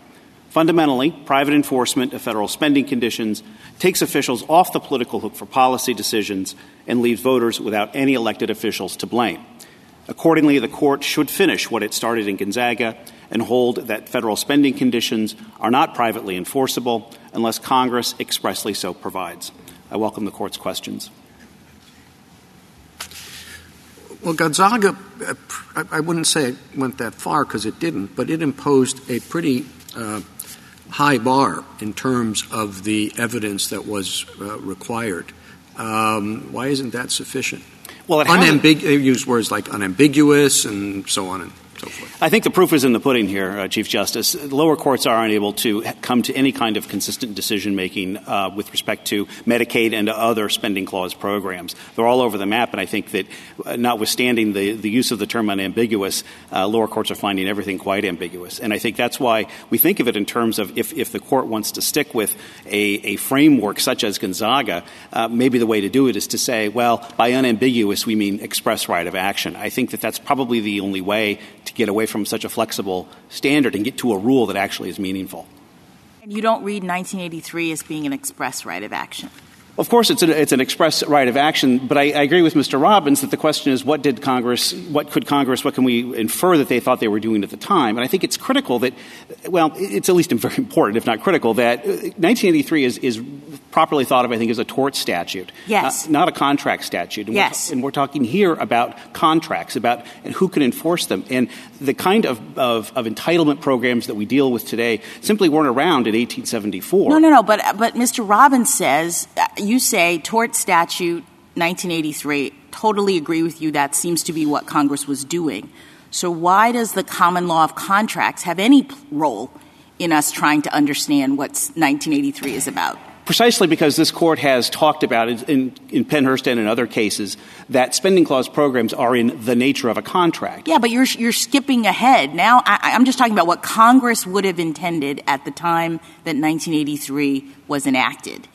Fundamentally, private enforcement of federal spending conditions takes officials off the political hook for policy decisions and leaves voters without any elected officials to blame. Accordingly, the court should finish what it started in Gonzaga and hold that federal spending conditions are not privately enforceable unless Congress expressly so provides. I welcome the court's questions. Well, Gonzaga, I wouldn't say it went that far because it didn't, but it imposed a pretty uh, high bar in terms of the evidence that was uh, required. Um, why isn't that sufficient? Well, it Unambig- they use words like unambiguous and so on and so forth. I think the proof is in the pudding here, uh, Chief Justice. Lower courts are unable to come to any kind of consistent decision making uh, with respect to Medicaid and other spending clause programs. They're all over the map, and I think that, uh, notwithstanding the, the use of the term unambiguous, uh, lower courts are finding everything quite ambiguous. And I think that's why we think of it in terms of if, if the court wants to stick with a, a framework such as Gonzaga, uh, maybe the way to do it is to say, well, by unambiguous, we mean express right of action. I think that that's probably the only way to get away from such a flexible standard and get to a rule that actually is meaningful. And you don't read 1983 as being an express right of action? Of course, it's, a, it's an express right of action, but I, I, agree with Mr. Robbins that the question is what did Congress, what could Congress, what can we infer that they thought they were doing at the time? And I think it's critical that, well, it's at least very important, if not critical, that 1983 is, is properly thought of, I think, as a tort statute. Yes. Uh, not a contract statute. And yes. We're, and we're talking here about contracts, about and who can enforce them. And the kind of, of, of, entitlement programs that we deal with today simply weren't around in 1874. No, no, no. But, but Mr. Robbins says, you say tort statute 1983, totally agree with you. That seems to be what Congress was doing. So why does the common law of contracts have any role in us trying to understand what 1983 is about? Precisely because this court has talked about it in, in Pennhurst and in other cases that spending clause programs are in the nature of a contract. Yeah, but you're, you're skipping ahead. Now, I, I'm just talking about what Congress would have intended at the time that 1983 was enacted.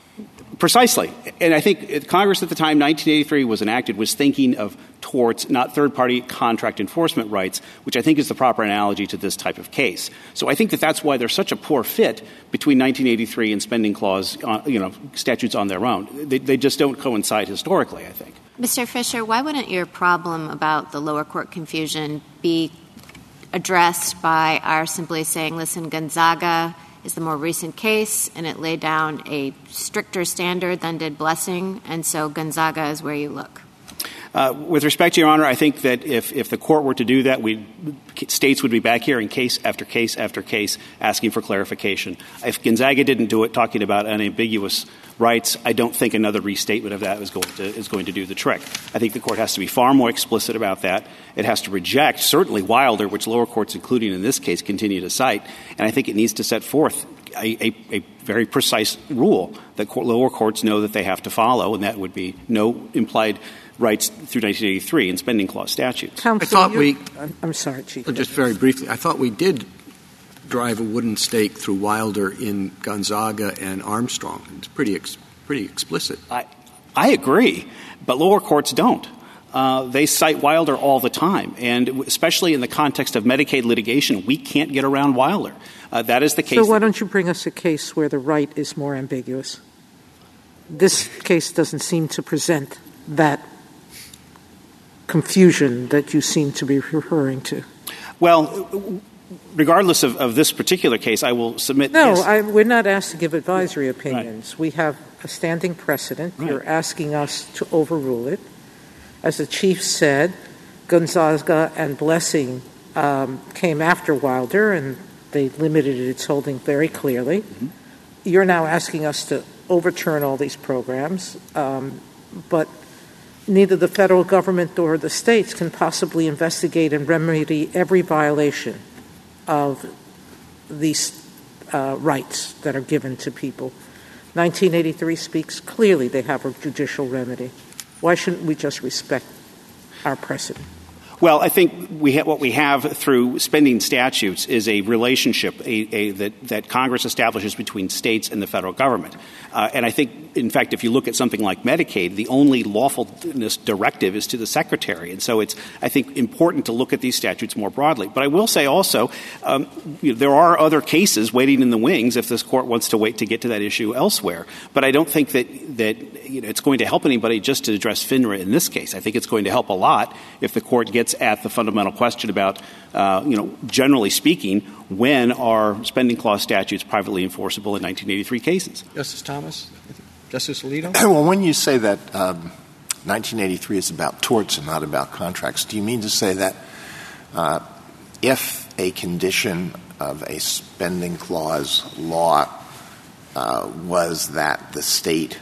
Precisely. And I think Congress at the time 1983 was enacted was thinking of torts, not third party contract enforcement rights, which I think is the proper analogy to this type of case. So I think that that's why there's such a poor fit between 1983 and spending clause, uh, you know, statutes on their own. They, they just don't coincide historically, I think. Mr. Fisher, why wouldn't your problem about the lower court confusion be addressed by our simply saying, listen, Gonzaga is the more recent case, and it laid down a stricter standard than did Blessing, and so Gonzaga is where you look. Uh, with respect to Your Honor, I think that if, the court were to do that, states would be back here in case after case after case asking for clarification. If Gonzaga didn't do it, talking about unambiguous rights, I don't think another restatement of that is going to do the trick. I think the court has to be far more explicit about that. It has to reject certainly Wilder, which lower courts, including in this case, continue to cite, and I think it needs to set forth a very precise rule that lower courts know that they have to follow, and that would be no implied rights through 1983 and spending clause statutes. Counsel, I thought we. I'm sorry, Chief. Just very briefly, I thought we did drive a wooden stake through Wilder in Gonzaga and Armstrong. It's pretty ex- pretty explicit. I I agree, but lower courts don't. Uh, they cite Wilder all the time, and especially in the context of Medicaid litigation, we can't get around Wilder. Uh, that is the case. So why don't you bring us a case where the right is more ambiguous? This case doesn't seem to present that confusion that you seem to be referring to? Well, regardless of, of this particular case, I will submit. No, I, we're not asked to give advisory opinions. Right. We have a standing precedent. Right. You're asking us to overrule it. As the chief said, Gonzaga and Blessing um, came after Wilder, and they limited its holding very clearly. Mm-hmm. You're now asking us to overturn all these programs, um, but neither the federal government nor the states can possibly investigate and remedy every violation of these uh, rights that are given to people. 1983 speaks clearly they have a judicial remedy. Why shouldn't we just respect our precedent? Well, I think we ha- what we have through spending statutes is a relationship a, a, that, that Congress establishes between states and the federal government. Uh, and I think, in fact, if you look at something like Medicaid, the only lawfulness directive is to the secretary. And so it's, I think, important to look at these statutes more broadly. But I will say also, um, you know, there are other cases waiting in the wings if this court wants to wait to get to that issue elsewhere. But I don't think that, that you know, it's going to help anybody just to address FNHRA in this case. I think it's going to help a lot if the court gets at the fundamental question about, uh, you know, generally speaking, when are spending clause statutes privately enforceable in 1983 cases? Justice Thomas? Justice Alito? well, when you say that um, 1983 is about torts and not about contracts, do you mean to say that uh, if a condition of a spending clause law uh, was that the state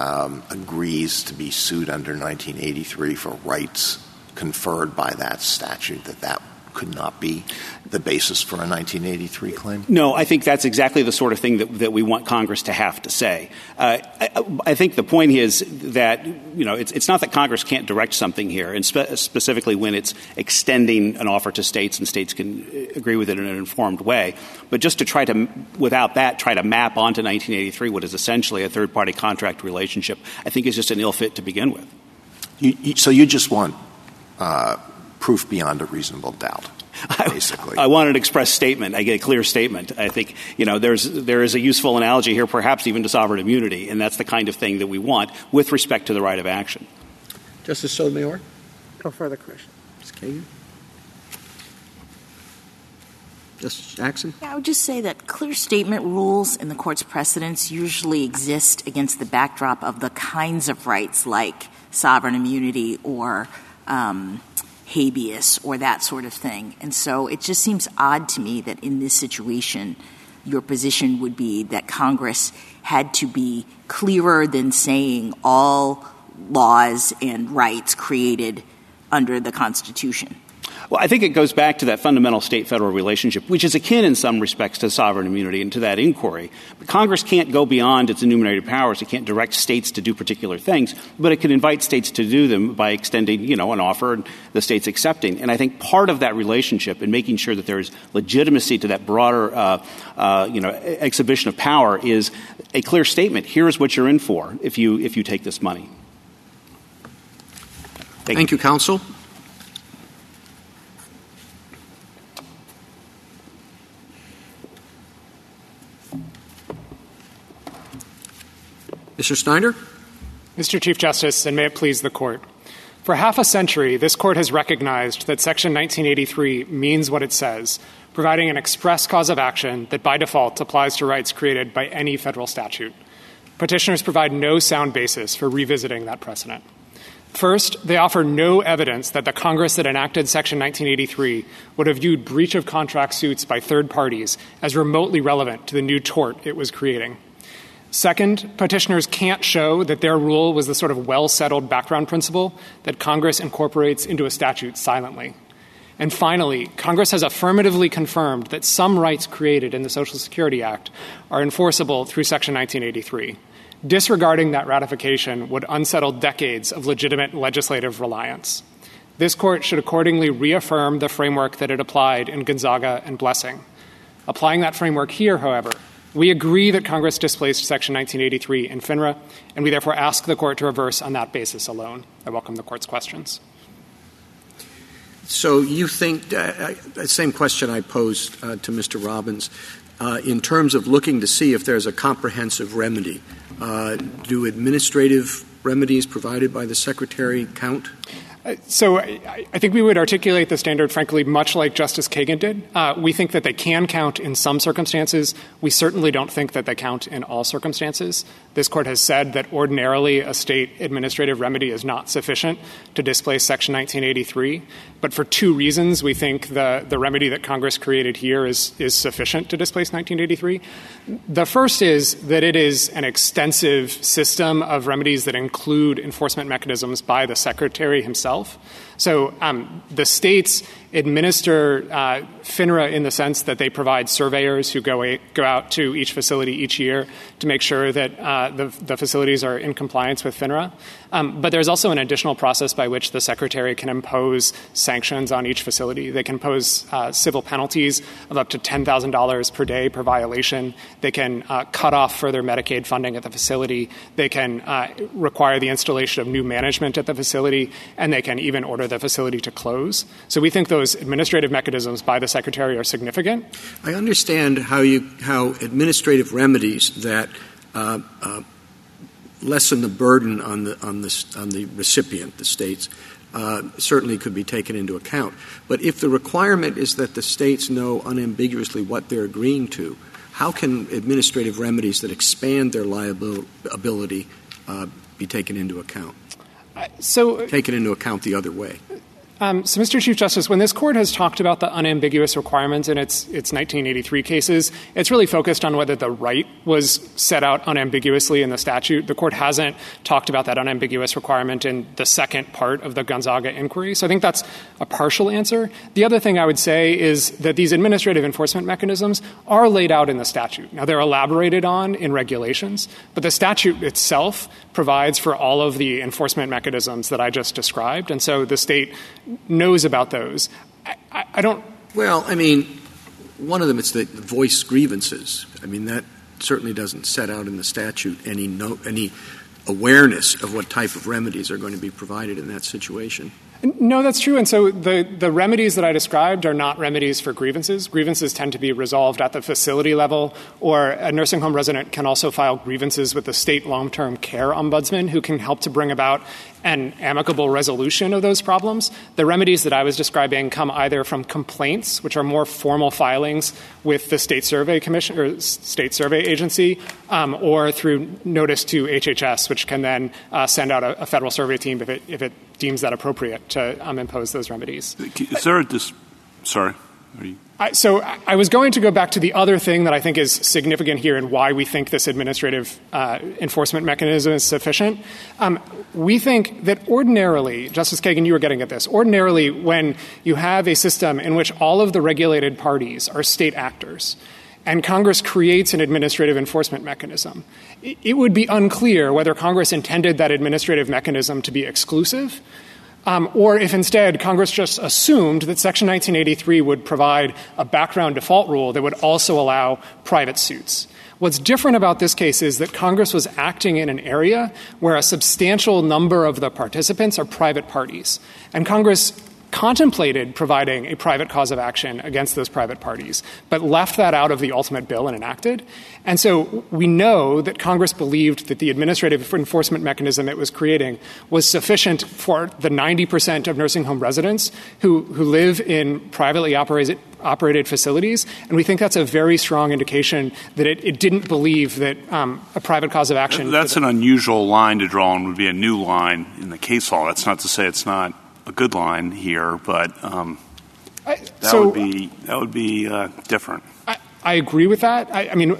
Um, agrees to be sued under 1983 for rights conferred by that statute, that that could not be the basis for a 1983 claim? No, I think that's exactly the sort of thing that, that we want Congress to have to say. Uh, I, I, think the point is that, you know, it's, it's not that Congress can't direct something here, and spe- specifically when it's extending an offer to states and states can agree with it in an informed way, but just to try to, without that, try to map onto 1983 what is essentially a third-party contract relationship, I think is just an ill fit to begin with. You, you, so you just want uh, proof beyond a reasonable doubt. Basically, I, I want an express statement. I get a clear statement. I think you know there's there is a useful analogy here, perhaps even to sovereign immunity, and that's the kind of thing that we want with respect to the right of action. Justice Sotomayor. No further questions. Ms. Kagan. Justice Jackson? Yeah, I would just say that clear statement rules in the court's precedents usually exist against the backdrop of the kinds of rights like sovereign immunity or um, habeas or that sort of thing. And so it just seems odd to me that in this situation, your position would be that Congress had to be clearer than saying all laws and rights created under the Constitution. Well, I think it goes back to that fundamental state federal relationship, which is akin in some respects to sovereign immunity and to that inquiry. But Congress can't go beyond its enumerated powers. It can't direct states to do particular things, but it can invite states to do them by extending, you know, an offer and the states accepting. And I think part of that relationship and making sure that there is legitimacy to that broader, uh, uh, you know, exhibition of power is a clear statement. Here is what you're in for if you, if you take this money. Thank, Thank you. you, counsel. Mr. Snyder? Mr. Chief Justice, and may it please the Court. For half a century, this Court has recognized that Section 1983 means what it says, providing an express cause of action that by default applies to rights created by any federal statute. Petitioners provide no sound basis for revisiting that precedent. First, they offer no evidence that the Congress that enacted Section 1983 would have viewed breach of contract suits by third parties as remotely relevant to the new tort it was creating. Second, petitioners can't show that their rule was the sort of well settled background principle that Congress incorporates into a statute silently. And finally, Congress has affirmatively confirmed that some rights created in the Social Security Act are enforceable through Section 1983. Disregarding that ratification would unsettle decades of legitimate legislative reliance. This court should accordingly reaffirm the framework that it applied in Gonzaga and Blessing. Applying that framework here, however, we agree that Congress displaced Section 1983 in FNHRA, and we therefore ask the Court to reverse on that basis alone. I welcome the Court's questions. So you think, uh, uh, same question I posed uh, to Mr. Robbins, uh, in terms of looking to see if there's a comprehensive remedy, uh, do administrative remedies provided by the Secretary count? So I, I, think we would articulate the standard, frankly, much like Justice Kagan did. Uh, we think that they can count in some circumstances. We certainly don't think that they count in all circumstances. This court has said that ordinarily a state administrative remedy is not sufficient to displace Section 1983. But for two reasons, we think the, the remedy that Congress created here is, is sufficient to displace 1983. The first is that it is an extensive system of remedies that include enforcement mechanisms by the Secretary himself. So um, the states administer uh, FNHRA in the sense that they provide surveyors who go, a, go out to each facility each year to make sure that uh, the, the, facilities are in compliance with FNHRA. Um, but there's also an additional process by which the secretary can impose sanctions on each facility. They can impose uh, civil penalties of up to $10,000 per day per violation. They can uh, cut off further Medicaid funding at the facility. They can uh, require the installation of new management at the facility, and they can even order the facility to close. So we think those administrative mechanisms by the secretary are significant. I understand how you how administrative remedies that uh, uh, lessen the burden on the on the on the recipient, the states. Uh, certainly could be taken into account. But if the requirement is that the states know unambiguously what they're agreeing to, how can administrative remedies that expand their liability uh, be taken into account? so taken into account the other way. Um, so, Mr. Chief Justice, when this court has talked about the unambiguous requirements in its, its 1983 cases, it's really focused on whether the right was set out unambiguously in the statute. The court hasn't talked about that unambiguous requirement in the second part of the Gonzaga inquiry. So I think that's a partial answer. The other thing I would say is that these administrative enforcement mechanisms are laid out in the statute. Now, they're elaborated on in regulations, but the statute itself provides for all of the enforcement mechanisms that I just described. And so the state knows about those. I, I don't. Well, I mean, one of them is the voice grievances. I mean, that certainly doesn't set out in the statute any no, any awareness of what type of remedies are going to be provided in that situation. No, that's true. And so the, the remedies that I described are not remedies for grievances. Grievances tend to be resolved at the facility level, or a nursing home resident can also file grievances with the state long term care ombudsman who can help to bring about an amicable resolution of those problems. The remedies that I was describing come either from complaints, which are more formal filings with the state survey commission or state survey agency, um, or through notice to HHS, which can then uh, send out a, a, federal survey team if it, if it deems that appropriate to um, impose those remedies. Is there a dis- sorry? So I was going to go back to the other thing that I think is significant here and why we think this administrative uh, enforcement mechanism is sufficient. Um, we think that ordinarily, Justice Kagan, you were getting at this, ordinarily when you have a system in which all of the regulated parties are state actors, and Congress creates an administrative enforcement mechanism, it would be unclear whether Congress intended that administrative mechanism to be exclusive Um, or if instead Congress just assumed that Section 1983 would provide a background default rule that would also allow private suits. What's different about this case is that Congress was acting in an area where a substantial number of the participants are private parties. And Congress contemplated providing a private cause of action against those private parties, but left that out of the ultimate bill and enacted. And so we know that Congress believed that the administrative enforcement mechanism it was creating was sufficient for the 90% of nursing home residents who, who live in privately operated, operated facilities. And we think that's a very strong indication that it, it didn't believe that um, a private cause of action. That's an unusual line to draw and would be a new line in the case law. That's not to say it's not a good line here, but um, I, that so, would be that would be uh, different. I, I, agree with that. I, I, mean,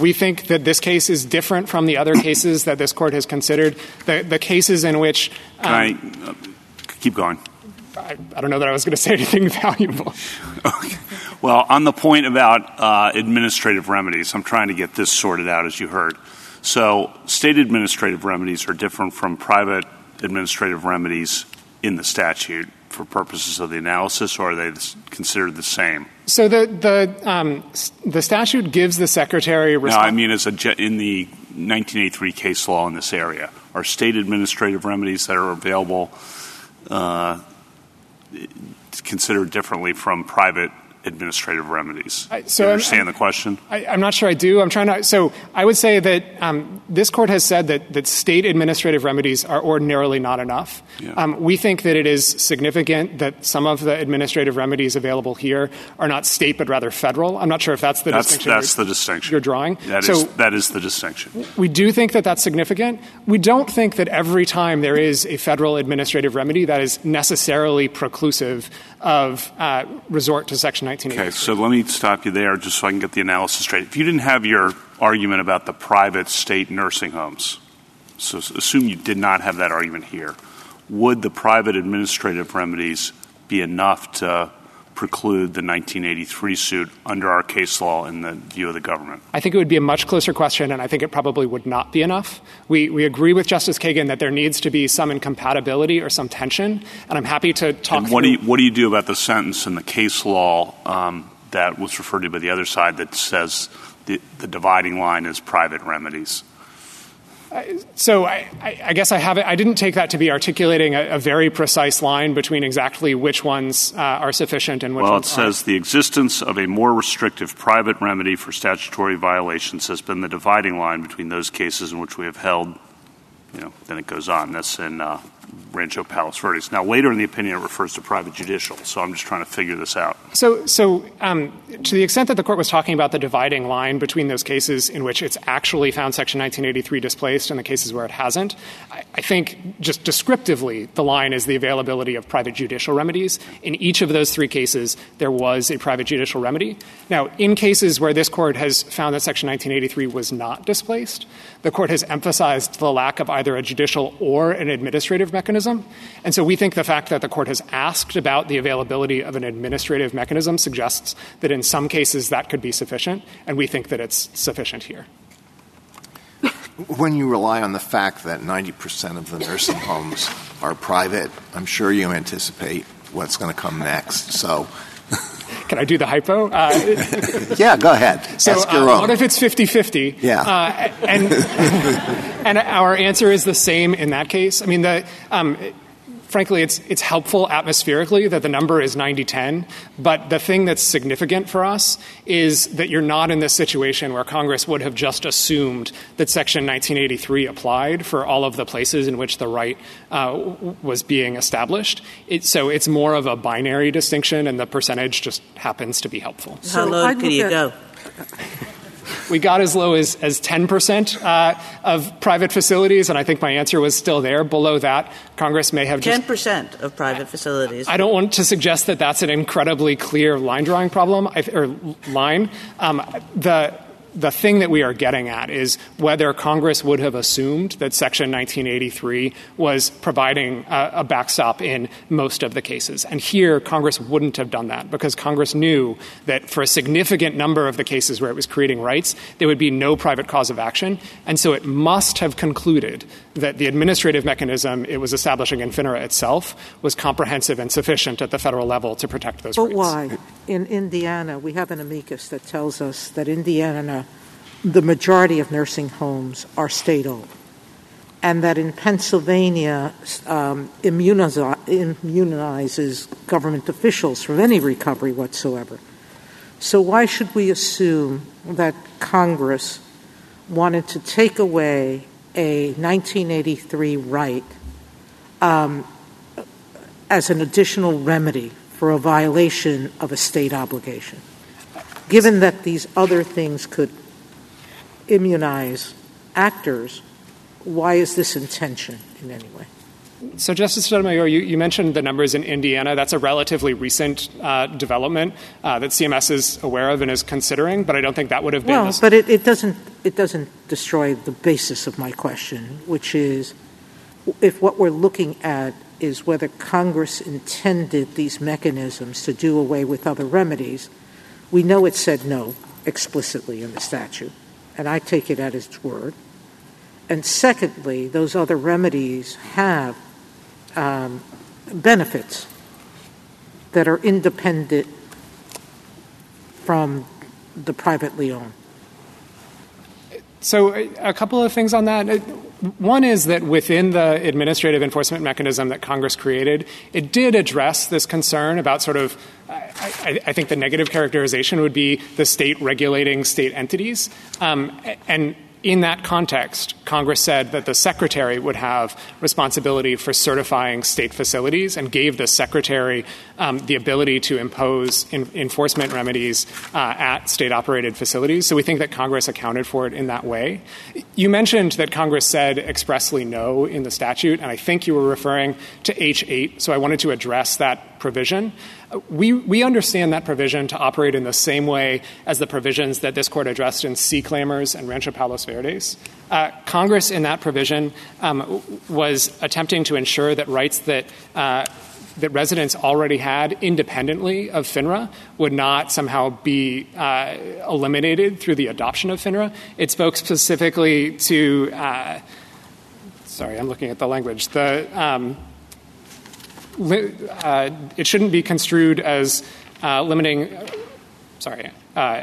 we think that this case is different from the other cases that this court has considered. The, the cases in which um, Can I uh, keep going. I, don't know that I was going to say anything valuable. okay. Well, on the point about uh, administrative remedies, I'm trying to get this sorted out, as you heard. So, state administrative remedies are different from private administrative remedies in the statute for purposes of the analysis, or are they considered the same? So the the um, the statute gives the secretary. Resp- no, I mean, as a in the 1983 case law in this area, are state administrative remedies that are available uh, considered differently from private administrative remedies. I, so you understand I'm, the question? I, am not sure I do. I'm trying to. So I would say that um, this court has said that, that state administrative remedies are ordinarily not enough. Yeah. Um, we think that it is significant that some of the administrative remedies available here are not state but rather federal. I'm not sure if that's the that's, distinction. That's the distinction you're drawing. That so is, that is the distinction. We do think that that's significant. We don't think that every time there is a federal administrative remedy that is necessarily preclusive of uh, resort to Section 1983. Okay, so let me stop you there just so I can get the analysis straight. If you didn't have your argument about the private state nursing homes, so assume you did not have that argument here, would the private administrative remedies be enough to preclude the 1983 suit under our case law in the view of the government? I think it would be a much closer question, and I think it probably would not be enough. We, we agree with Justice Kagan that there needs to be some incompatibility or some tension, and I'm happy to talk and what Do you, what do you do about the sentence in the case law um, that was referred to by the other side that says the, the dividing line is private remedies? So I, I, guess I haven't. I didn't take that to be articulating a, a very precise line between exactly which ones uh, are sufficient and which well, ones it says aren't. the existence of a more restrictive private remedy for statutory violations has been the dividing line between those cases in which we have held. You know, then it goes on. That's in uh, Rancho Palos Verdes. Now, later in the opinion, it refers to private judicial. So I'm just trying to figure this out. So, so um, to the extent that the court was talking about the dividing line between those cases in which it's actually found Section 1983 displaced and the cases where it hasn't, I, I think just descriptively, the line is the availability of private judicial remedies. In each of those three cases, there was a private judicial remedy. Now, in cases where this court has found that Section 1983 was not displaced, the court has emphasized the lack of either a judicial or an administrative mechanism. And so we think the fact that the court has asked about the availability of an administrative mechanism suggests that in some cases that could be sufficient, and we think that it's sufficient here. When you rely on the fact that 90% of the nursing homes are private, I'm sure you anticipate what's going to come next. So can I do the hypo? Uh, yeah, go ahead. So, uh, what if it's 50 50? Yeah. Uh, and, and our answer is the same in that case. I mean, the. Um, frankly, it's, it's helpful atmospherically that the number is 90 10. But the thing that's significant for us is that you're not in this situation where Congress would have just assumed that Section 1983 applied for all of the places in which the right uh, was being established. It, so it's more of a binary distinction, and the percentage just happens to be helpful. How low can you go? We got as low as, as 10% uh, of private facilities, and I think my answer was still there. Below that, Congress may have 10% of private facilities. I don't want to suggest that that's an incredibly clear line drawing problem or line. Um, the the thing that we are getting at is whether Congress would have assumed that Section 1983 was providing a, backstop in most of the cases. And here, Congress wouldn't have done that because Congress knew that for a significant number of the cases where it was creating rights, there would be no private cause of action. And so it must have concluded that the administrative mechanism it was establishing in FNHRA itself was comprehensive and sufficient at the federal level to protect those but rights. why? In Indiana, we have an amicus that tells us that Indiana the majority of nursing homes are state owned, and that in Pennsylvania um, immunizes government officials from any recovery whatsoever. So, why should we assume that Congress wanted to take away a 1983 right um, as an additional remedy for a violation of a state obligation, given that these other things could immunize actors, why is this intention in any way? So, Justice Sotomayor, you, you, mentioned the numbers in Indiana. That's a relatively recent uh, development uh, that CMS is aware of and is considering, but I don't think that would have been. Well, but it, it, doesn't it doesn't destroy the basis of my question, which is if what we're looking at is whether Congress intended these mechanisms to do away with other remedies. We know it said no explicitly in the statute and I take it at its word. And secondly, those other remedies have um, benefits that are independent from the privately owned. So, a couple of things on that. One is that within the administrative enforcement mechanism that Congress created, it did address this concern about sort of, I, I think the negative characterization would be the state regulating state entities. Um, and in that context, Congress said that the secretary would have responsibility for certifying state facilities and gave the secretary um, the ability to impose in- enforcement remedies uh, at state operated facilities. So we think that Congress accounted for it in that way. You mentioned that Congress said expressly no in the statute, and I think you were referring to H8. So I wanted to address that provision. We, we understand that provision to operate in the same way as the provisions that this court addressed in Sea Clammers and Rancho Palos Verdes. Uh, Congress in that provision um, was attempting to ensure that rights that uh, that residents already had independently of FNHRA would not somehow be uh, eliminated through the adoption of FNHRA. It spoke specifically to, uh, sorry, I'm looking at the language. The, um, it shouldn't be construed as uh, limiting, sorry, uh,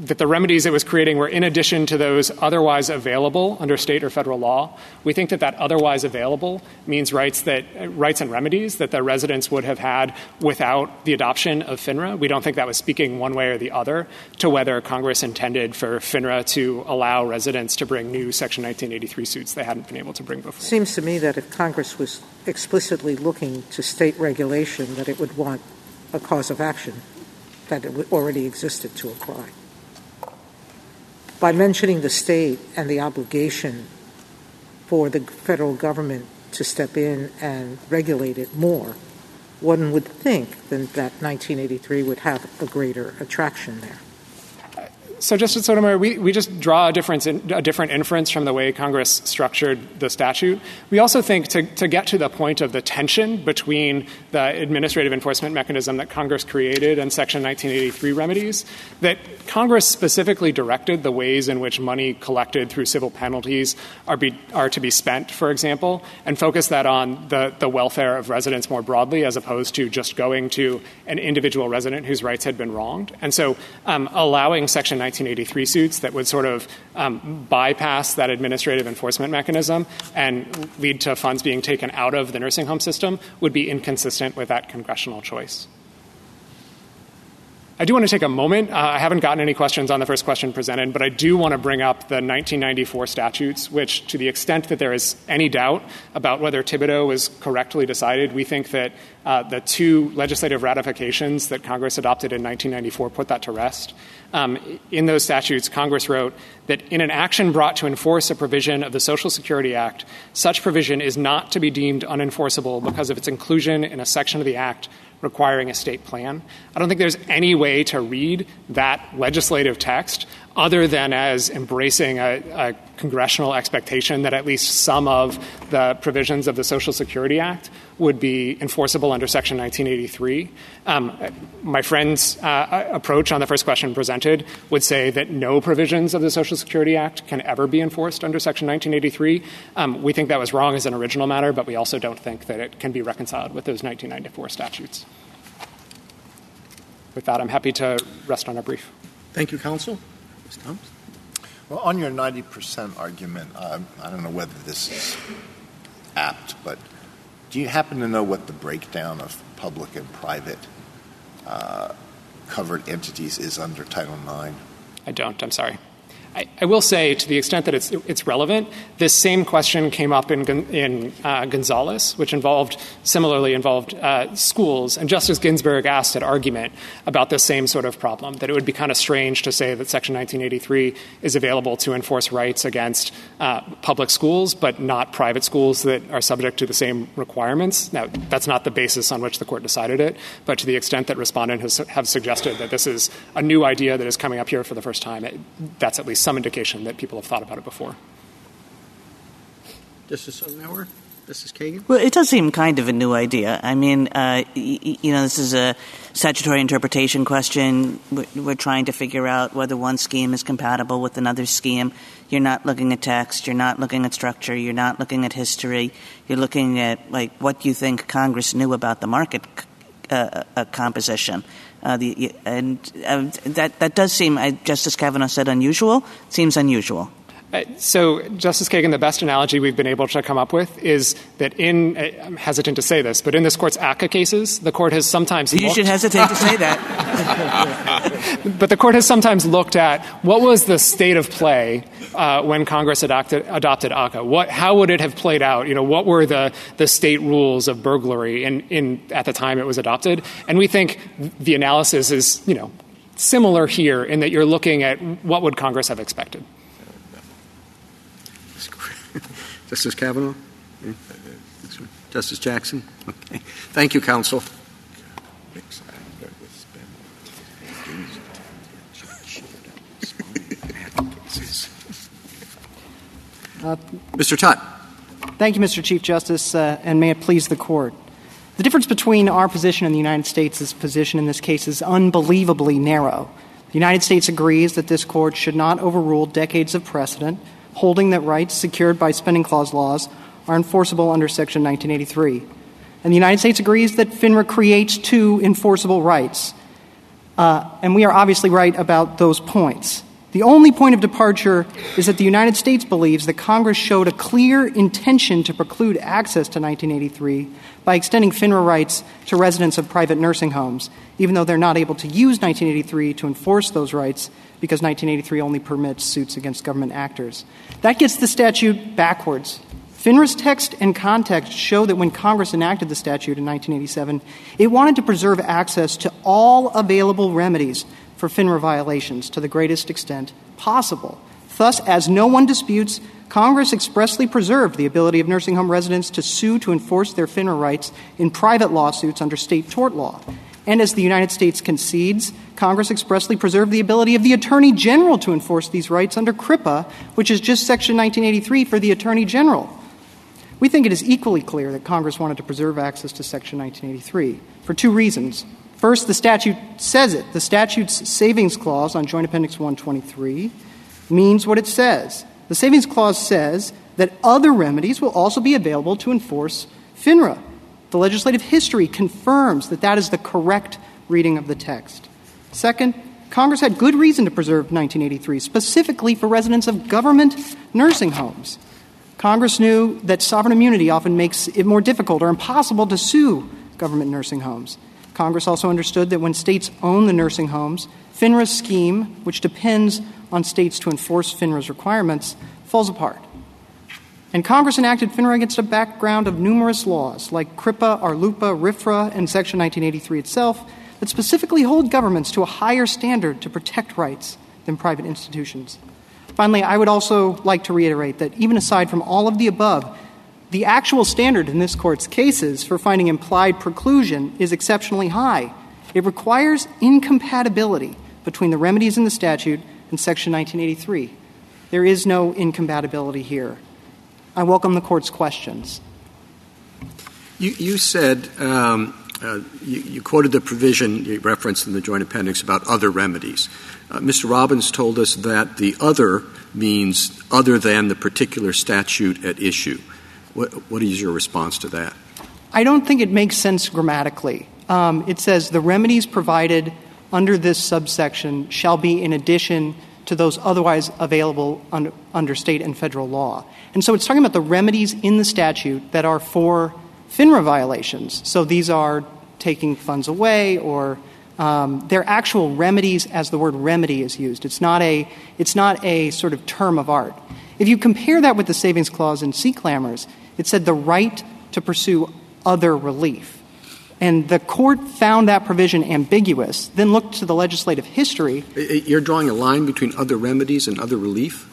that the remedies it was creating were in addition to those otherwise available under state or federal law. We think that that otherwise available means rights that rights and remedies that the residents would have had without the adoption of FNHRA. We don't think that was speaking one way or the other to whether Congress intended for FNHRA to allow residents to bring new Section 1983 suits they hadn't been able to bring before. It seems to me that if Congress was explicitly looking to state regulation, that it would want a cause of action that already existed to apply by mentioning the state and the obligation for the federal government to step in and regulate it more, one would think that 1983 would have a greater attraction there. So, Justice Sotomayor, we, we just draw a, difference in, a different inference from the way Congress structured the statute. We also think to, to get to the point of the tension between the administrative enforcement mechanism that Congress created and Section 1983 remedies, that Congress specifically directed the ways in which money collected through civil penalties are, be, are to be spent, for example, and focus that on the, the welfare of residents more broadly as opposed to just going to an individual resident whose rights had been wronged. And so um, allowing Section 1983 suits that would sort of um, bypass that administrative enforcement mechanism and lead to funds being taken out of the nursing home system would be inconsistent with that congressional choice. I do want to take a moment. Uh, I haven't gotten any questions on the first question presented, but I do want to bring up the 1994 statutes, which, to the extent that there is any doubt about whether Thiboutot was correctly decided, we think that uh, the two legislative ratifications that Congress adopted in 1994 put that to rest. Um, in those statutes, Congress wrote that in an action brought to enforce a provision of the Social Security Act, such provision is not to be deemed unenforceable because of its inclusion in a section of the Act requiring a state plan. I don't think there's any way to read that legislative text other than as embracing a, a, congressional expectation that at least some of the provisions of the Social Security Act would be enforceable under Section 1983. Um, my friend's uh, approach on the first question presented would say that no provisions of the Social Security Act can ever be enforced under Section 1983. Um, we think that was wrong as an original matter, but we also don't think that it can be reconciled with those 1994 statutes. With that, I'm happy to rest on our brief. Thank you, counsel. Well, on your 90% argument, uh, I don't know whether this is apt, but do you happen to know what the breakdown of public and private uh, covered entities is under Title IX? I don't. I'm sorry. I, will say, to the extent that it's, relevant, this same question came up in, uh, Gonzalez, which involved similarly involved uh, schools. And Justice Ginsburg asked an argument about the same sort of problem that it would be kind of strange to say that Section 1983 is available to enforce rights against uh, public schools, but not private schools that are subject to the same requirements. Now, that's not the basis on which the court decided it, but to the extent that respondents has, have suggested that this is a new idea that is coming up here for the first time, that's at least some indication that people have thought about it before. Justice Sotomayor? Justice Kagan? Well, it does seem kind of a new idea. I mean, uh, y- you know, this is a statutory interpretation question. We're, we're trying to figure out whether one scheme is compatible with another scheme. You're not looking at text. You're not looking at structure. You're not looking at history. You're looking at, like, what you think Congress knew about the market uh, uh, composition. Uh, the, and uh, that that does seem, uh, Justice Kavanaugh said, unusual. Seems unusual. Uh, so, Justice Kagan, the best analogy we've been able to come up with is that in, uh, I'm hesitant to say this, but in this court's ACCA cases, the court has sometimes. You looked, should hesitate to say that. but the court has sometimes looked at what was the state of play uh, when Congress adopted, adopted ACCA. What, how would it have played out? You know, what were the, the state rules of burglary in, in, at the time it was adopted? And we think the analysis is, you know, similar here in that you're looking at what would Congress have expected. Justice Kavanaugh? Yeah. Justice Jackson? Okay. Thank you, counsel. Uh, Mr. Tutt. Thank you, Mr. Chief Justice, uh, and may it please the court. The difference between our position and the United States' position in this case is unbelievably narrow. The United States agrees that this court should not overrule decades of precedent holding that rights secured by spending clause laws are enforceable under Section 1983. And the United States agrees that FNHRA creates two enforceable rights. Uh, and we are obviously right about those points. The only point of departure is that the United States believes that Congress showed a clear intention to preclude access to 1983 by extending FNHRA rights to residents of private nursing homes, even though they're not able to use 1983 to enforce those rights because 1983 only permits suits against government actors. That gets the statute backwards. FNHRA's text and context show that when Congress enacted the statute in 1987, it wanted to preserve access to all available remedies for FNHRA violations to the greatest extent possible. Thus, as no one disputes, Congress expressly preserved the ability of nursing home residents to sue to enforce their FNHRA rights in private lawsuits under state tort law. And as the United States concedes, Congress expressly preserved the ability of the Attorney General to enforce these rights under CRIPA, which is just Section 1983 for the Attorney General. We think it is equally clear that Congress wanted to preserve access to Section 1983 for two reasons. First, the statute says it. The statute's savings clause on Joint Appendix 123 means what it says. The savings clause says that other remedies will also be available to enforce FNHRA. The legislative history confirms that that is the correct reading of the text. Second, Congress had good reason to preserve 1983, specifically for residents of government nursing homes. Congress knew that sovereign immunity often makes it more difficult or impossible to sue government nursing homes. Congress also understood that when states own the nursing homes, FNHRA's scheme, which depends on states to enforce FNHRA's requirements, falls apart. And Congress enacted FNHRA against a background of numerous laws like CRIPA, RLUIPA, RFRA, and Section 1983 itself that specifically hold governments to a higher standard to protect rights than private institutions. Finally, I would also like to reiterate that even aside from all of the above, the actual standard in this court's cases for finding implied preclusion is exceptionally high. It requires incompatibility between the remedies in the statute and Section 1983. There is no incompatibility here. I welcome the court's questions. You, you said um, uh, you, you, quoted the provision you referenced in the joint appendix about other remedies. Uh, Mr. Robbins told us that the other means other than the particular statute at issue. What, what is your response to that? I don't think it makes sense grammatically. Um, it says the remedies provided under this subsection shall be in addition to those otherwise available under, under state and federal law. And so it's talking about the remedies in the statute that are for FNHRA violations. So these are taking funds away or um, they're actual remedies as the word remedy is used. It's not a it's not a sort of term of art. If you compare that with the savings clause in Sea Clammers, it said the right to pursue other relief. And the court found that provision ambiguous, then looked to the legislative history. You're drawing a line between other remedies and other relief?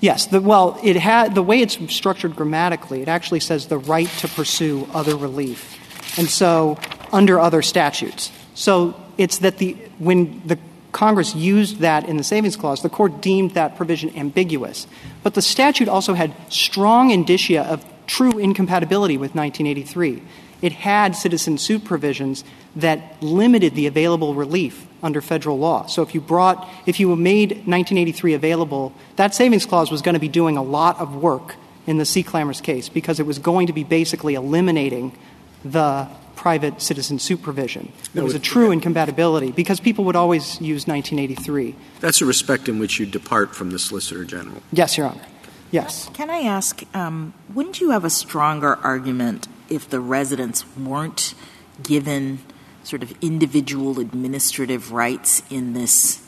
Yes. The, well, it had, the way it's structured grammatically, it actually says the right to pursue other relief. And so, under other statutes. So it's that the, when the Congress used that in the savings clause, the court deemed that provision ambiguous. But the statute also had strong indicia of true incompatibility with 1983. It had citizen suit provisions that limited the available relief under federal law. So if you brought, if you made 1983 available, that savings clause was going to be doing a lot of work in the Sea Clammers case because it was going to be basically eliminating the private citizen supervision. provision. There was a true incompatibility because people would always use 1983. That's a respect in which you depart from the Solicitor General. Yes, Your Honor. Yes. Can I ask, um, wouldn't you have a stronger argument if the residents weren't given sort of individual administrative rights in this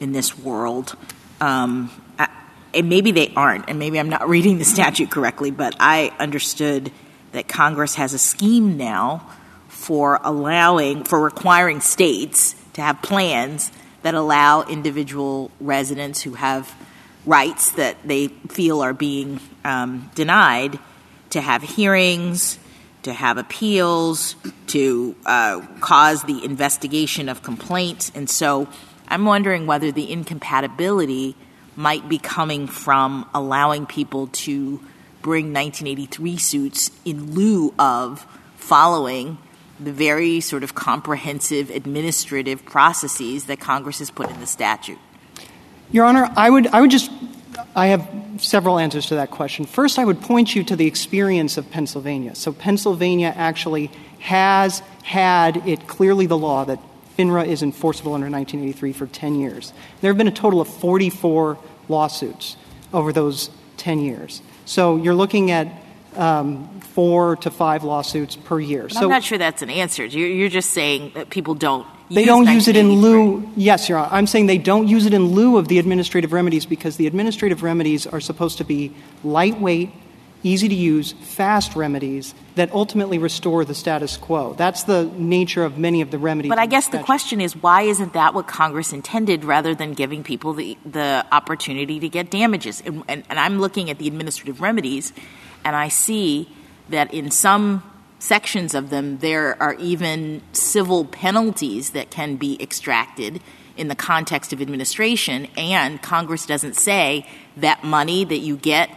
in this world? Um, and maybe they aren't, and maybe I'm not reading the statute correctly, but I understood that Congress has a scheme now for allowing for requiring states to have plans that allow individual residents who have rights that they feel are being um, denied to have hearings, to have appeals, to uh, cause the investigation of complaints. And so I'm wondering whether the incompatibility might be coming from allowing people to bring 1983 suits in lieu of following the very sort of comprehensive administrative processes that Congress has put in the statute? Your Honor, I would, I would just, I have several answers to that question. First, I would point you to the experience of Pennsylvania. So Pennsylvania actually has had it clearly the law that FNHRA is enforceable under 1983 for 10 years. There have been a total of 44 lawsuits over those 10 years. So you're looking at um, four to five lawsuits per year. But so I'm not sure that's an answer. You're, you're just saying that people don't. They don't use it in lieu. Yes, Your Honor. I'm saying they don't use it in lieu of the administrative remedies because the administrative remedies are supposed to be lightweight, easy to use, fast remedies that ultimately restore the status quo. That's the nature of many of the remedies. But I guess the question is why isn't that what Congress intended rather than giving people the, the opportunity to get damages? And, and, and I'm looking at the administrative remedies and I see that in some sections of them there are even civil penalties that can be extracted in the context of administration and Congress doesn't say that money that you get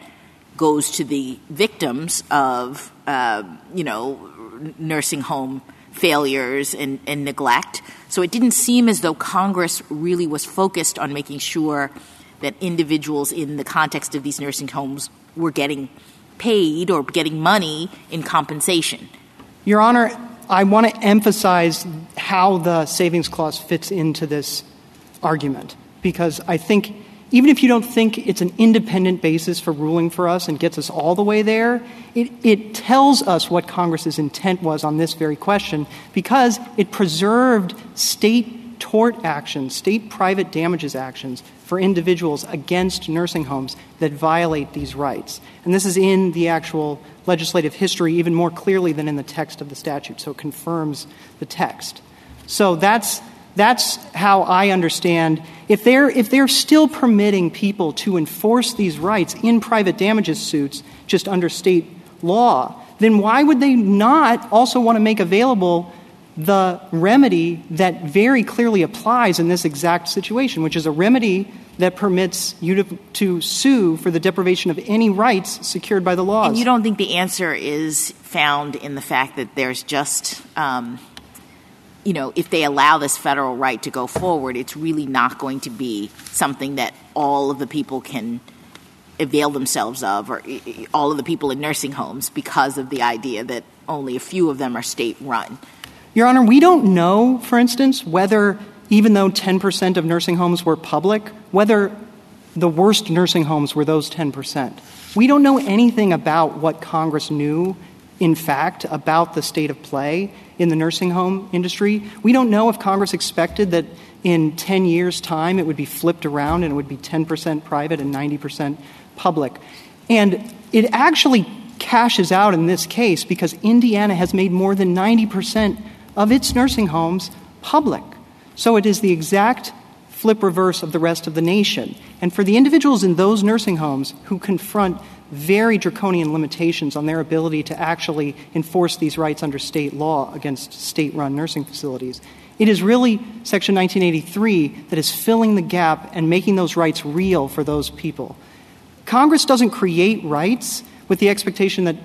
goes to the victims of uh, you know nursing home failures and, and neglect. So it didn't seem as though Congress really was focused on making sure that individuals in the context of these nursing homes were getting paid or getting money in compensation. Your Honor, I want to emphasize how the savings clause fits into this argument because I think even if you don't think it's an independent basis for ruling for us and gets us all the way there, it, it, tells us what Congress's intent was on this very question because it preserved state tort actions, state private damages actions for individuals against nursing homes that violate these rights. And this is in the actual legislative history even more clearly than in the text of the statute, so it confirms the text. So that's that's how I understand if they're if they're still permitting people to enforce these rights in private damages suits just under state law, then why would they not also want to make available the remedy that very clearly applies in this exact situation, which is a remedy that permits you to, to sue for the deprivation of any rights secured by the laws. And you don't think the answer is found in the fact that there's just um, – you know, if they allow this federal right to go forward, it's really not going to be something that all of the people can avail themselves of, or all of the people in nursing homes, because of the idea that only a few of them are state run. Your Honor, we don't know, for instance, whether even though 10% of nursing homes were public, whether the worst nursing homes were those 10%. We don't know anything about what Congress knew, in fact, about the state of play in the nursing home industry. We don't know if Congress expected that in 10 years' time it would be flipped around and it would be 10% private and 90% public. And it actually cashes out in this case because Indiana has made more than 90% of its nursing homes public. So it is the exact flip reverse of the rest of the nation. And for the individuals in those nursing homes who confront very draconian limitations on their ability to actually enforce these rights under state law against state run nursing facilities. It is really Section 1983 that is filling the gap and making those rights real for those people. Congress doesn't create rights with the expectation that,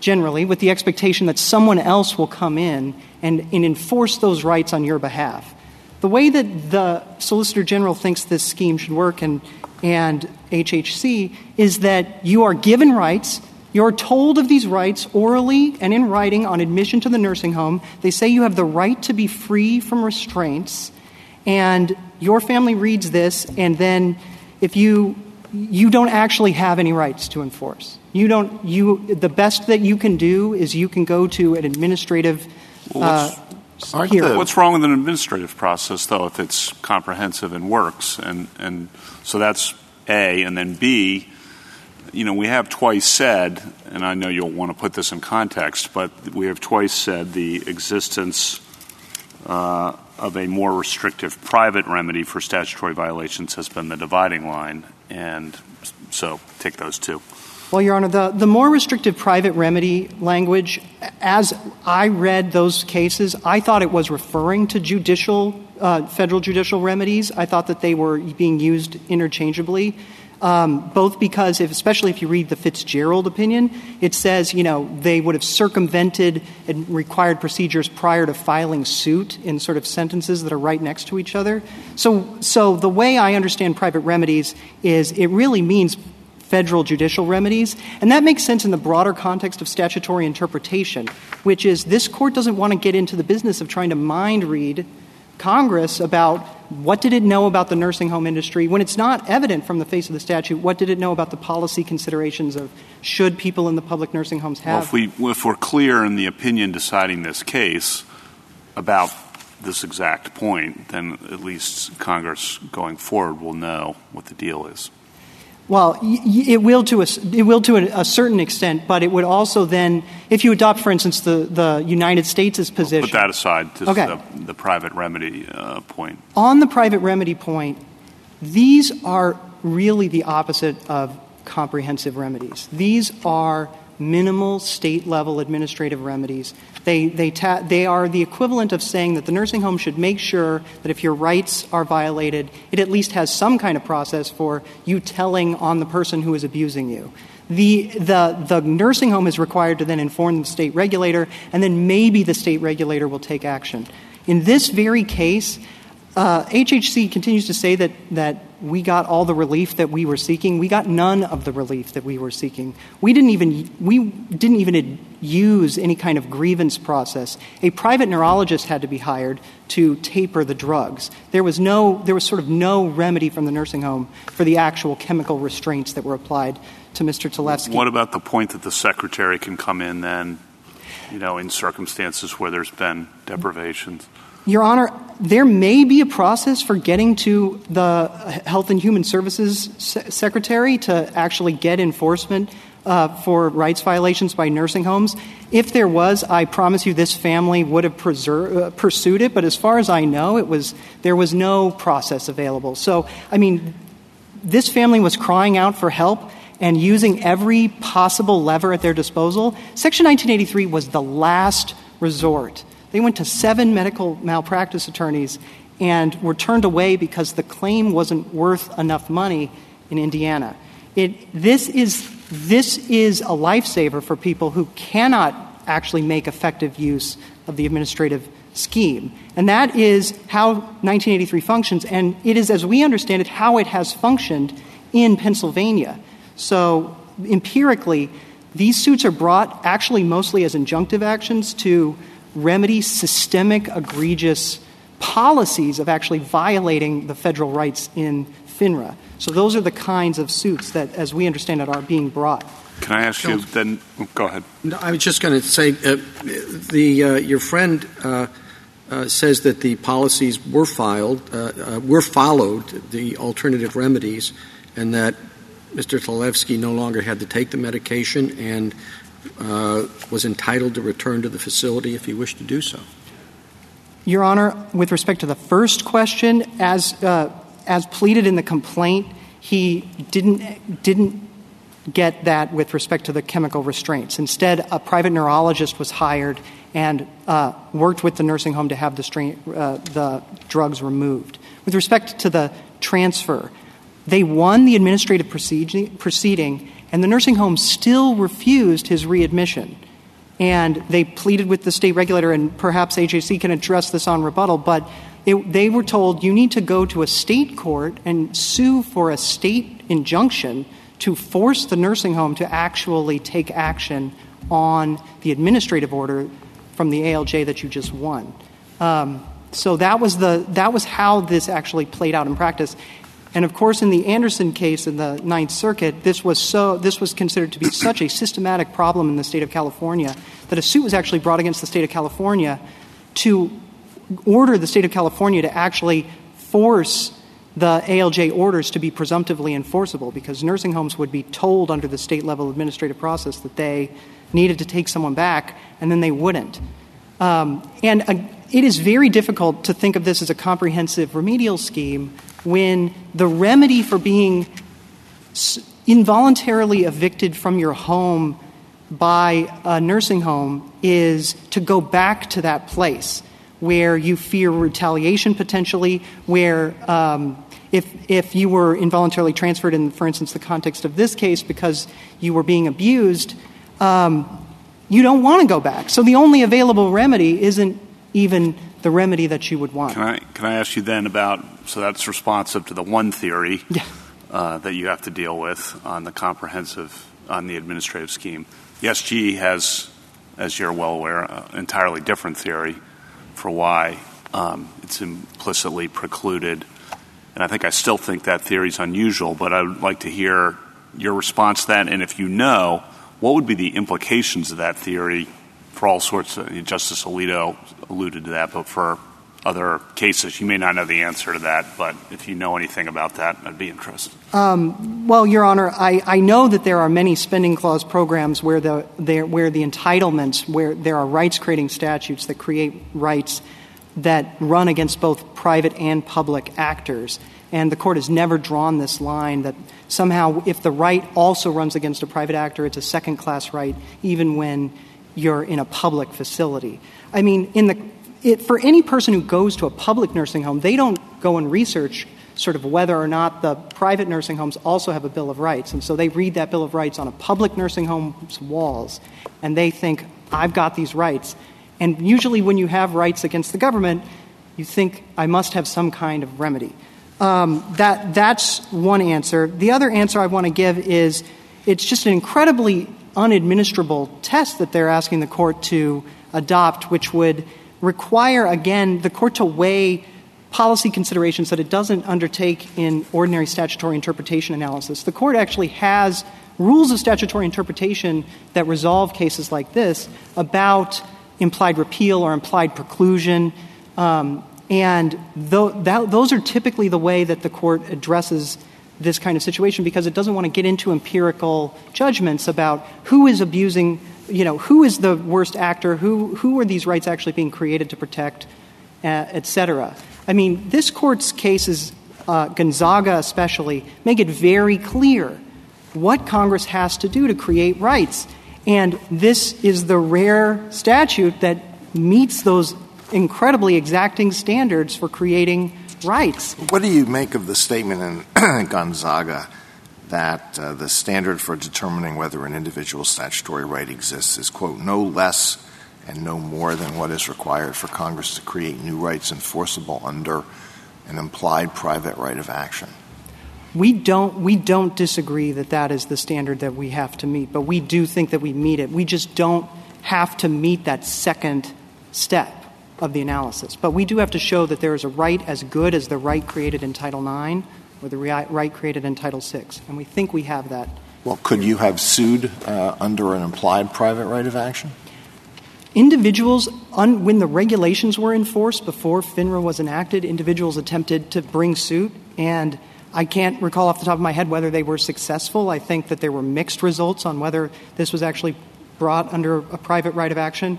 generally, with the expectation that someone else will come in and, and enforce those rights on your behalf. The way that the Solicitor General thinks this scheme should work, and and HHC is that you are given rights. You're told of these rights orally and in writing on admission to the nursing home. They say you have the right to be free from restraints. And your family reads this, and then if you you don't actually have any rights to enforce. You don't. You the best that you can do is you can go to an administrative. Uh, the, what's wrong with an administrative process, though, if it's comprehensive and works? And, and so that's A. And then B, you know, we have twice said, and I know you'll want to put this in context, but we have twice said the existence uh, of a more restrictive private remedy for statutory violations has been the dividing line. And so take those two. Well, Your Honor, the, the more restrictive private remedy language, as I read those cases, I thought it was referring to judicial, uh, federal judicial remedies. I thought that they were being used interchangeably. um, both because, if, especially if you read the Fitzgerald opinion, it says, you know, they would have circumvented and required procedures prior to filing suit in sort of sentences that are right next to each other. So, so the way I understand private remedies is it really means federal judicial remedies. And that makes sense in the broader context of statutory interpretation, which is this court doesn't want to get into the business of trying to mind read Congress about what did it know about the nursing home industry when it's not evident from the face of the statute what did it know about the policy considerations of should people in the public nursing homes have well, if, we, if we're clear in the opinion deciding this case about this exact point then at least congress going forward will know what the deal is well, it will to a, it will to a, certain extent, but it would also then, if you adopt, for instance, the, the United States' position. put that aside. okay. The, the, private remedy uh, point. On the private remedy point, these are really the opposite of comprehensive remedies. These are minimal state level administrative remedies. They, they, ta- they are the equivalent of saying that the nursing home should make sure that if your rights are violated, it at least has some kind of process for you telling on the person who is abusing you. The, the, the nursing home is required to then inform the state regulator, and then maybe the state regulator will take action. In this very case, uh, HHC continues to say that, that we got all the relief that we were seeking. We got none of the relief that we were seeking. We didn't even, we didn't even use any kind of grievance process. A private neurologist had to be hired to taper the drugs. There was, no, there was sort of no remedy from the nursing home for the actual chemical restraints that were applied to Mr. Talevski. What about the point that the secretary can come in then, you know, in circumstances where there's been deprivations? Your Honor, there may be a process for getting to the Health and Human Services Secretary to actually get enforcement uh, for rights violations by nursing homes. If there was, I promise you this family would have uh, pursued it, but as far as I know, it was, there was no process available. So, I mean, this family was crying out for help and using every possible lever at their disposal. Section 1983 was the last resort they went to seven medical malpractice attorneys and were turned away because the claim wasn't worth enough money in Indiana. It, this, is, this is a lifesaver for people who cannot actually make effective use of the administrative scheme. And that is how 1983 functions, and it is, as we understand it, how it has functioned in Pennsylvania. So empirically, these suits are brought actually mostly as injunctive actions to remedy systemic, egregious policies of actually violating the federal rights in FNHRA. So those are the kinds of suits that, as we understand it, are being brought. Can I ask you then? Oh, go ahead. No, I was just going to say uh, the uh, your friend uh, uh, says that the policies were filed, uh, uh, were followed, the alternative remedies, and that Mr. Talevski no longer had to take the medication and was entitled to return to the facility if he wished to do so. Your Honor, with respect to the first question, as uh, as pleaded in the complaint, he didn't didn't get that with respect to the chemical restraints. Instead, a private neurologist was hired and uh, worked with the nursing home to have the, strain, uh, the drugs removed. With respect to the transfer, they won the administrative proceeding and the nursing home still refused his readmission. And they pleaded with the state regulator, and perhaps HHC can address this on rebuttal, but it, they were told you need to go to a state court and sue for a state injunction to force the nursing home to actually take action on the administrative order from the ALJ that you just won. Um, so that was the that was how this actually played out in practice. And of course, in the Anderson case in the Ninth Circuit, this was, so, this was considered to be such a systematic problem in the state of California that a suit was actually brought against the state of California to order the state of California to actually force the ALJ orders to be presumptively enforceable because nursing homes would be told under the state level administrative process that they needed to take someone back and then they wouldn't. Um, and uh, it is very difficult to think of this as a comprehensive remedial scheme when the remedy for being involuntarily evicted from your home by a nursing home is to go back to that place where you fear retaliation potentially, where um, if, if you were involuntarily transferred in, for instance, the context of this case because you were being abused, um, you don't want to go back. So the only available remedy isn't even the remedy that you would want. Can I, can I ask you then about, so that's responsive to the one theory yeah. uh, that you have to deal with on the comprehensive, on the administrative scheme. The SG has, as you're well aware, an entirely different theory for why um, it's implicitly precluded. And I think I still think that theory is unusual, but I would like to hear your response to that. And if you know, what would be the implications of that theory for all sorts of, Justice Alito alluded to that, but for other cases, you may not know the answer to that, but if you know anything about that, I'd be interested. Um, well, Your Honor, I, know that there are many spending clause programs where the, where the entitlements, where there are rights creating statutes that create rights that run against both private and public actors. And the court has never drawn this line that somehow if the right also runs against a private actor, it's a second class right, even when you're in a public facility. I mean, in the, it, for any person who goes to a public nursing home, they don't go and research sort of whether or not the private nursing homes also have a Bill of Rights. And so they read that Bill of Rights on a public nursing home's walls, and they think, I've got these rights. And usually when you have rights against the government, you think, I must have some kind of remedy. Um, that, that's one answer. The other answer I want to give is it's just an incredibly unadministrable test that they're asking the court to adopt, which would require, again, the court to weigh policy considerations that it doesn't undertake in ordinary statutory interpretation analysis. The court actually has rules of statutory interpretation that resolve cases like this about implied repeal or implied preclusion. Um, and those are typically the way that the court addresses this kind of situation because it doesn't want to get into empirical judgments about who is abusing, you know, who is the worst actor, who, who are these rights actually being created to protect, uh, et cetera. I mean, this court's cases, uh, Gonzaga especially, make it very clear what Congress has to do to create rights. And this is the rare statute that meets those incredibly exacting standards for creating rights. What do you make of the statement in Gonzaga that uh, the standard for determining whether an individual statutory right exists is, quote, no less and no more than what is required for Congress to create new rights enforceable under an implied private right of action? We don't, we don't disagree that that is the standard that we have to meet, but we do think that we meet it. We just don't have to meet that second step of the analysis. But we do have to show that there is a right as good as the right created in Title IX or the right created in Title VI. And we think we have that. Well, could you have sued uh, under an implied private right of action? Individuals, un- when the regulations were enforced before FNHRA was enacted, individuals attempted to bring suit. And I can't recall off the top of my head whether they were successful. I think that there were mixed results on whether this was actually brought under a private right of action.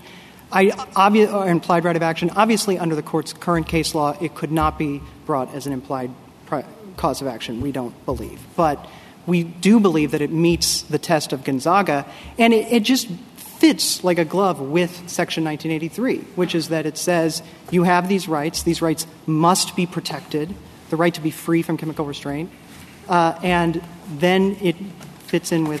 I, obvi- or implied right of action. Obviously, under the court's current case law, it could not be brought as an implied pri- cause of action. We don't believe, but we do believe that it meets the test of Gonzaga, and it, it just fits like a glove with Section 1983, which is that it says you have these rights. These rights must be protected. The right to be free from chemical restraint, uh, and then it fits in with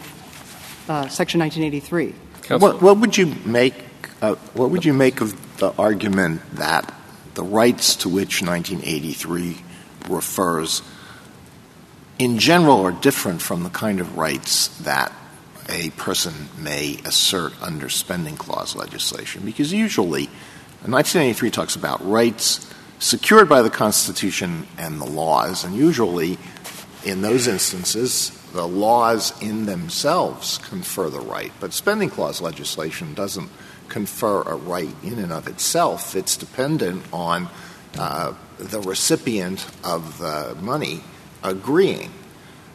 uh, Section 1983. What, what would you make uh, Uh, what would you make of the argument that the rights to which 1983 refers in general are different from the kind of rights that a person may assert under spending clause legislation? Because usually 1983 talks about rights secured by the Constitution and the laws, and usually in those instances, the laws in themselves confer the right. But spending clause legislation doesn't confer a right in and of itself. It's dependent on uh, the recipient of the money agreeing.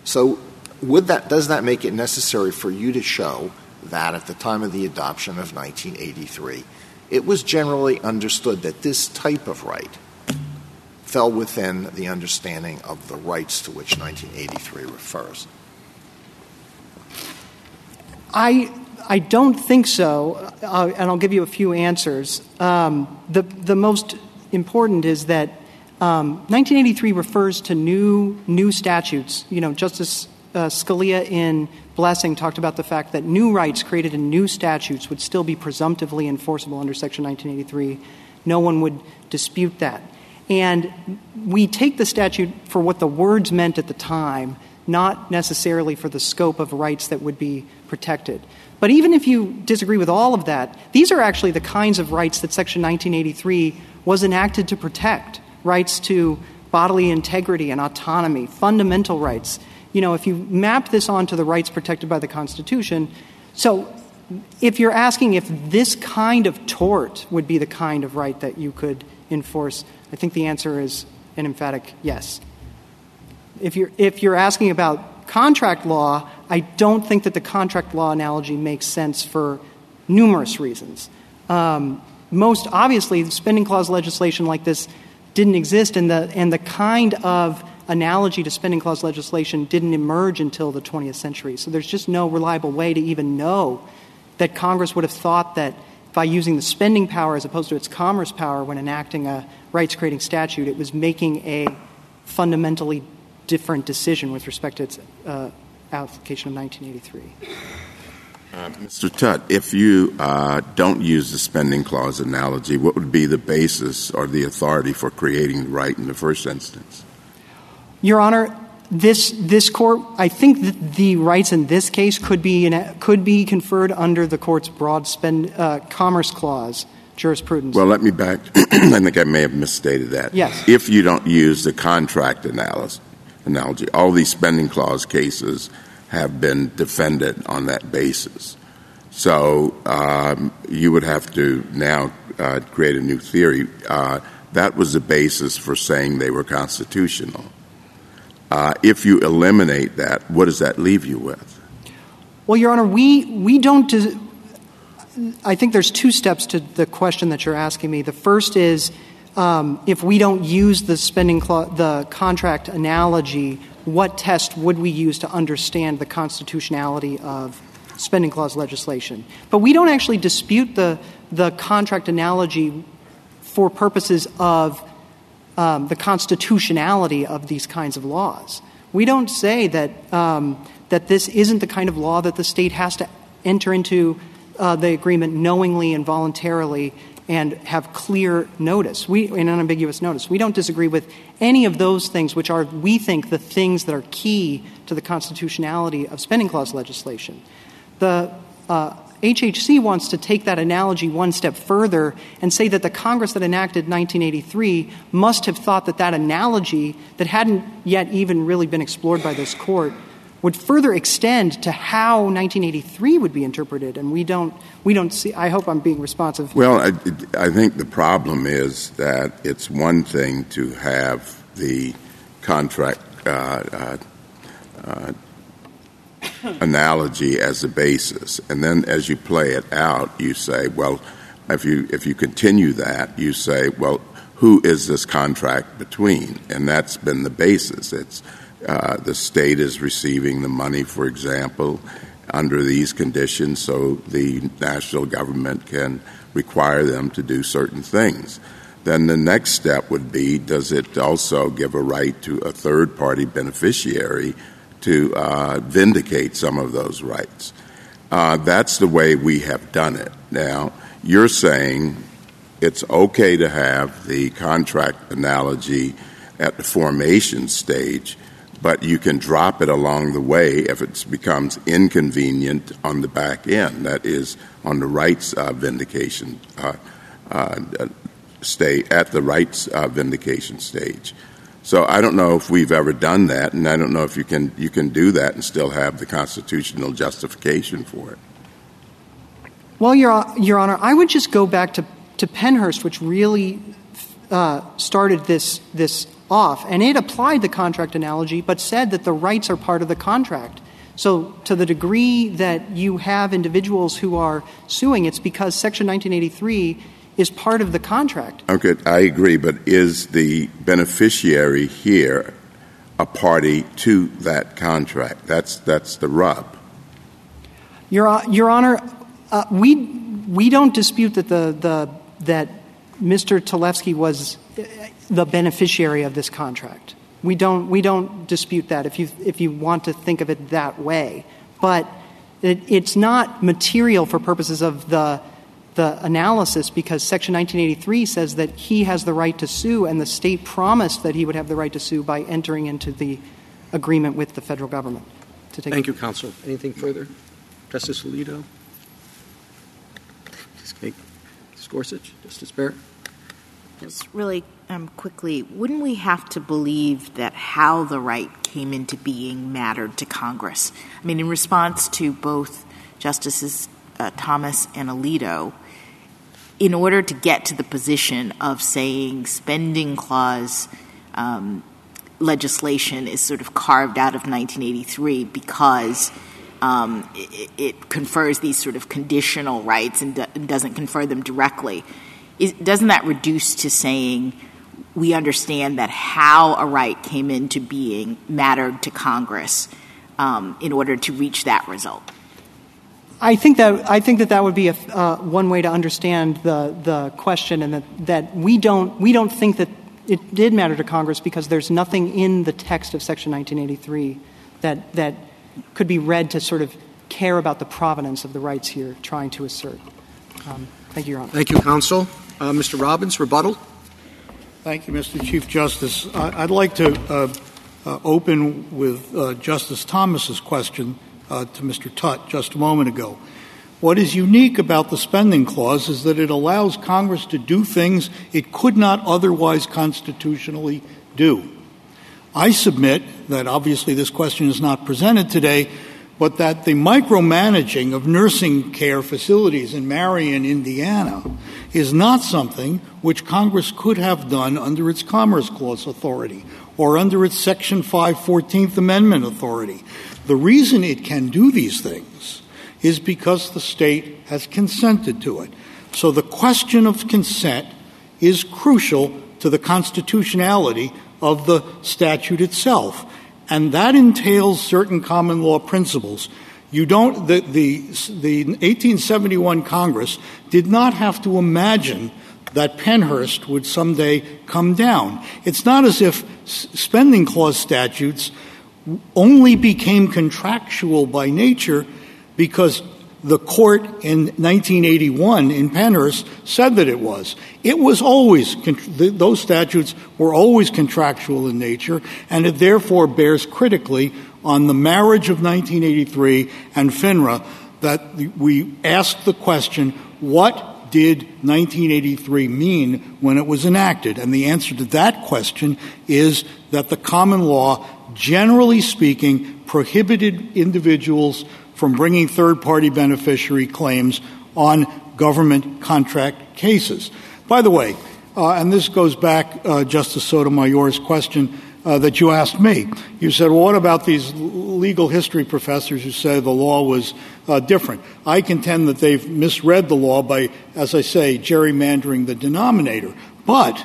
So, would that does that make it necessary for you to show that at the time of the adoption of 1983, it was generally understood that this type of right fell within the understanding of the rights to which 1983 refers? I I don't think so, uh, and I'll give you a few answers. Um, the, the most important is that Um, 1983 refers to new new statutes. You know, Justice uh, Scalia in Blessing talked about the fact that new rights created in new statutes would still be presumptively enforceable under Section 1983. No one would dispute that. And we take the statute for what the words meant at the time, not necessarily for the scope of rights that would be protected. But even if you disagree with all of that, these are actually the kinds of rights that Section 1983 was enacted to protect rights to bodily integrity and autonomy, fundamental rights. You know, if you map this onto the rights protected by the Constitution, so if you're asking if this kind of tort would be the kind of right that you could enforce, I think the answer is an emphatic yes. If you're, if you're asking about contract law, I don't think that the contract law analogy makes sense for numerous reasons. Um, most obviously, spending clause legislation like this didn't exist, and the, and the kind of analogy to spending clause legislation didn't emerge until the 20th century. So there's just no reliable way to even know that Congress would have thought that by using the spending power as opposed to its commerce power when enacting a rights creating statute, it was making a fundamentally different decision with respect to its uh, application of 1983. Uh, Mr. Tutt, if you uh, don't use the spending clause analogy, what would be the basis or the authority for creating the right in the first instance? Your Honor, this this court, I think that the rights in this case could be in, could be conferred under the court's broad spend uh, commerce clause jurisprudence. Well, let me back. I think I may have misstated that. Yes. If you don't use the contract analysis, analogy, all these spending clause cases have been defended on that basis. So um, you would have to now uh, create a new theory. Uh, that was the basis for saying they were constitutional. Uh, if you eliminate that, what does that leave you with? Well, Your Honor, we, we don't. I think there's two steps to the question that you're asking me. The first is if we don't use the spending the contract analogy, what test would we use to understand the constitutionality of spending clause legislation? But we don't actually dispute the, the contract analogy for purposes of um, the constitutionality of these kinds of laws. We don't say that, um, that this isn't the kind of law that the state has to enter into uh, the agreement knowingly and voluntarily and have clear notice, we, an unambiguous notice. We don't disagree with any of those things, which are, we think, the things that are key to the constitutionality of spending clause legislation. The uh, HHC wants to take that analogy one step further and say that the Congress that enacted 1983 must have thought that that analogy that hadn't yet even really been explored by this court would further extend to how 1983 would be interpreted, and we don't we don't see. I hope I'm being responsive. Well, I, I think the problem is that it's one thing to have the contract uh, uh, uh, analogy as the basis, and then as you play it out, you say, well, if you if you continue that, you say, well, who is this contract between? And that's been the basis. It's uh, the state is receiving the money, for example, under these conditions, so the national government can require them to do certain things. Then the next step would be does it also give a right to a third party beneficiary to uh, vindicate some of those rights? Uh, that's the way we have done it. Now, you're saying it's okay to have the contract analogy at the formation stage but you can drop it along the way if it becomes inconvenient on the back end, that is, on the rights uh, vindication uh, uh, at the rights uh, vindication stage. So I don't know if we've ever done that, and I don't know if you can you can do that and still have the constitutional justification for it. Well, Your, Your Honor, I would just go back to, to Pennhurst, which really uh, started this this off. And it applied the contract analogy, but said that the rights are part of the contract. So, to the degree that you have individuals who are suing, it's because Section 1983 is part of the contract. Okay, I agree, but is the beneficiary here a party to that contract? That's that's the rub. Your Your Honor, uh, we we don't dispute that the the that Mr. Talevski was the beneficiary of this contract. We don't, we don't dispute that if you, if you want to think of it that way. But it, it's not material for purposes of the, the analysis because Section 1983 says that he has the right to sue, and the state promised that he would have the right to sue by entering into the agreement with the federal government. To take Thank you, counsel. Anything further? Justice Alito? Justice Gorsuch? Justice Barrett? Just really quickly, wouldn't we have to believe that how the right came into being mattered to Congress? I mean, in response to both Justices uh, Thomas and Alito, in order to get to the position of saying spending clause um, legislation is sort of carved out of 1983 because um, it, it, confers these sort of conditional rights and, do, and doesn't confer them directly. Is, doesn't that reduce to saying we understand that how a right came into being mattered to Congress um, in order to reach that result? I think that I think that that would be a, uh, one way to understand the the question, and that, that we don't we don't think that it did matter to Congress because there's nothing in the text of Section 1983 that that could be read to sort of care about the provenance of the rights here trying to assert. Um, thank you, Your Honor. Thank you, counsel. Uh, Mr. Robbins, rebuttal. Thank you, Mr. Chief Justice. I'd like to uh, uh, open with uh, Justice Thomas's question uh, to Mr. Tutt just a moment ago. What is unique about the spending clause is that it allows Congress to do things it could not otherwise constitutionally do. I submit that obviously this question is not presented today, but that the micromanaging of nursing care facilities in Marion, Indiana, is not something which Congress could have done under its Commerce Clause authority or under its Section 5 14th Amendment authority. The reason it can do these things is because the state has consented to it. So the question of consent is crucial to the constitutionality of the statute itself. And that entails certain common law principles. You don't, the, the, the 1871 Congress did not have to imagine that Pennhurst would someday come down. It's not as if spending clause statutes only became contractual by nature because the court in 1981 in Pennhurst said that it was. It was always, those statutes were always contractual in nature, and it therefore bears critically on the marriage of 1983 and FNHRA that we ask the question, what did 1983 mean when it was enacted? And the answer to that question is that the common law, generally speaking, prohibited individuals from bringing third party beneficiary claims on government contract cases. By the way, uh, and this goes back, uh, Justice Sotomayor's question uh, that you asked me. You said, well, what about these legal history professors who say the law was uh, different? I contend that they've misread the law by, as I say, gerrymandering the denominator. But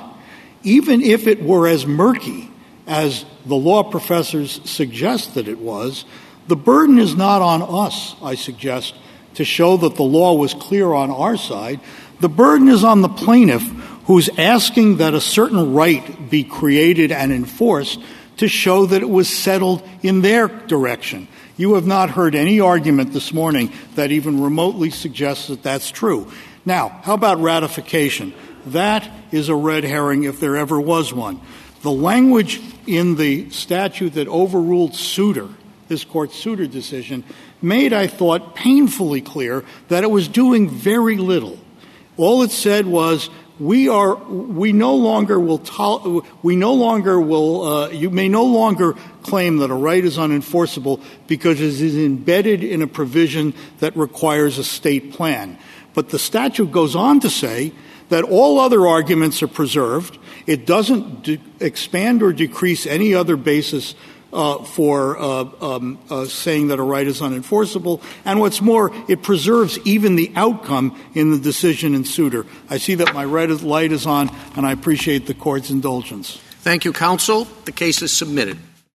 even if it were as murky as the law professors suggest that it was, the burden is not on us, I suggest, to show that the law was clear on our side. The burden is on the plaintiff who's asking that a certain right be created and enforced to show that it was settled in their direction. You have not heard any argument this morning that even remotely suggests that that's true. Now, how about ratification? That is a red herring if there ever was one. The language in the statute that overruled Suter this court's Suter decision, made, I thought, painfully clear that it was doing very little. All it said was, we are, we no longer will, to- we no longer will, uh, you may no longer claim that a right is unenforceable because it is embedded in a provision that requires a state plan. But the statute goes on to say that all other arguments are preserved. It doesn't de- expand or decrease any other basis for uh, um, uh, saying that a right is unenforceable. And what's more, it preserves even the outcome in the decision in Suter. I see that my red light is on, and I appreciate the court's indulgence. Thank you, counsel. The case is submitted.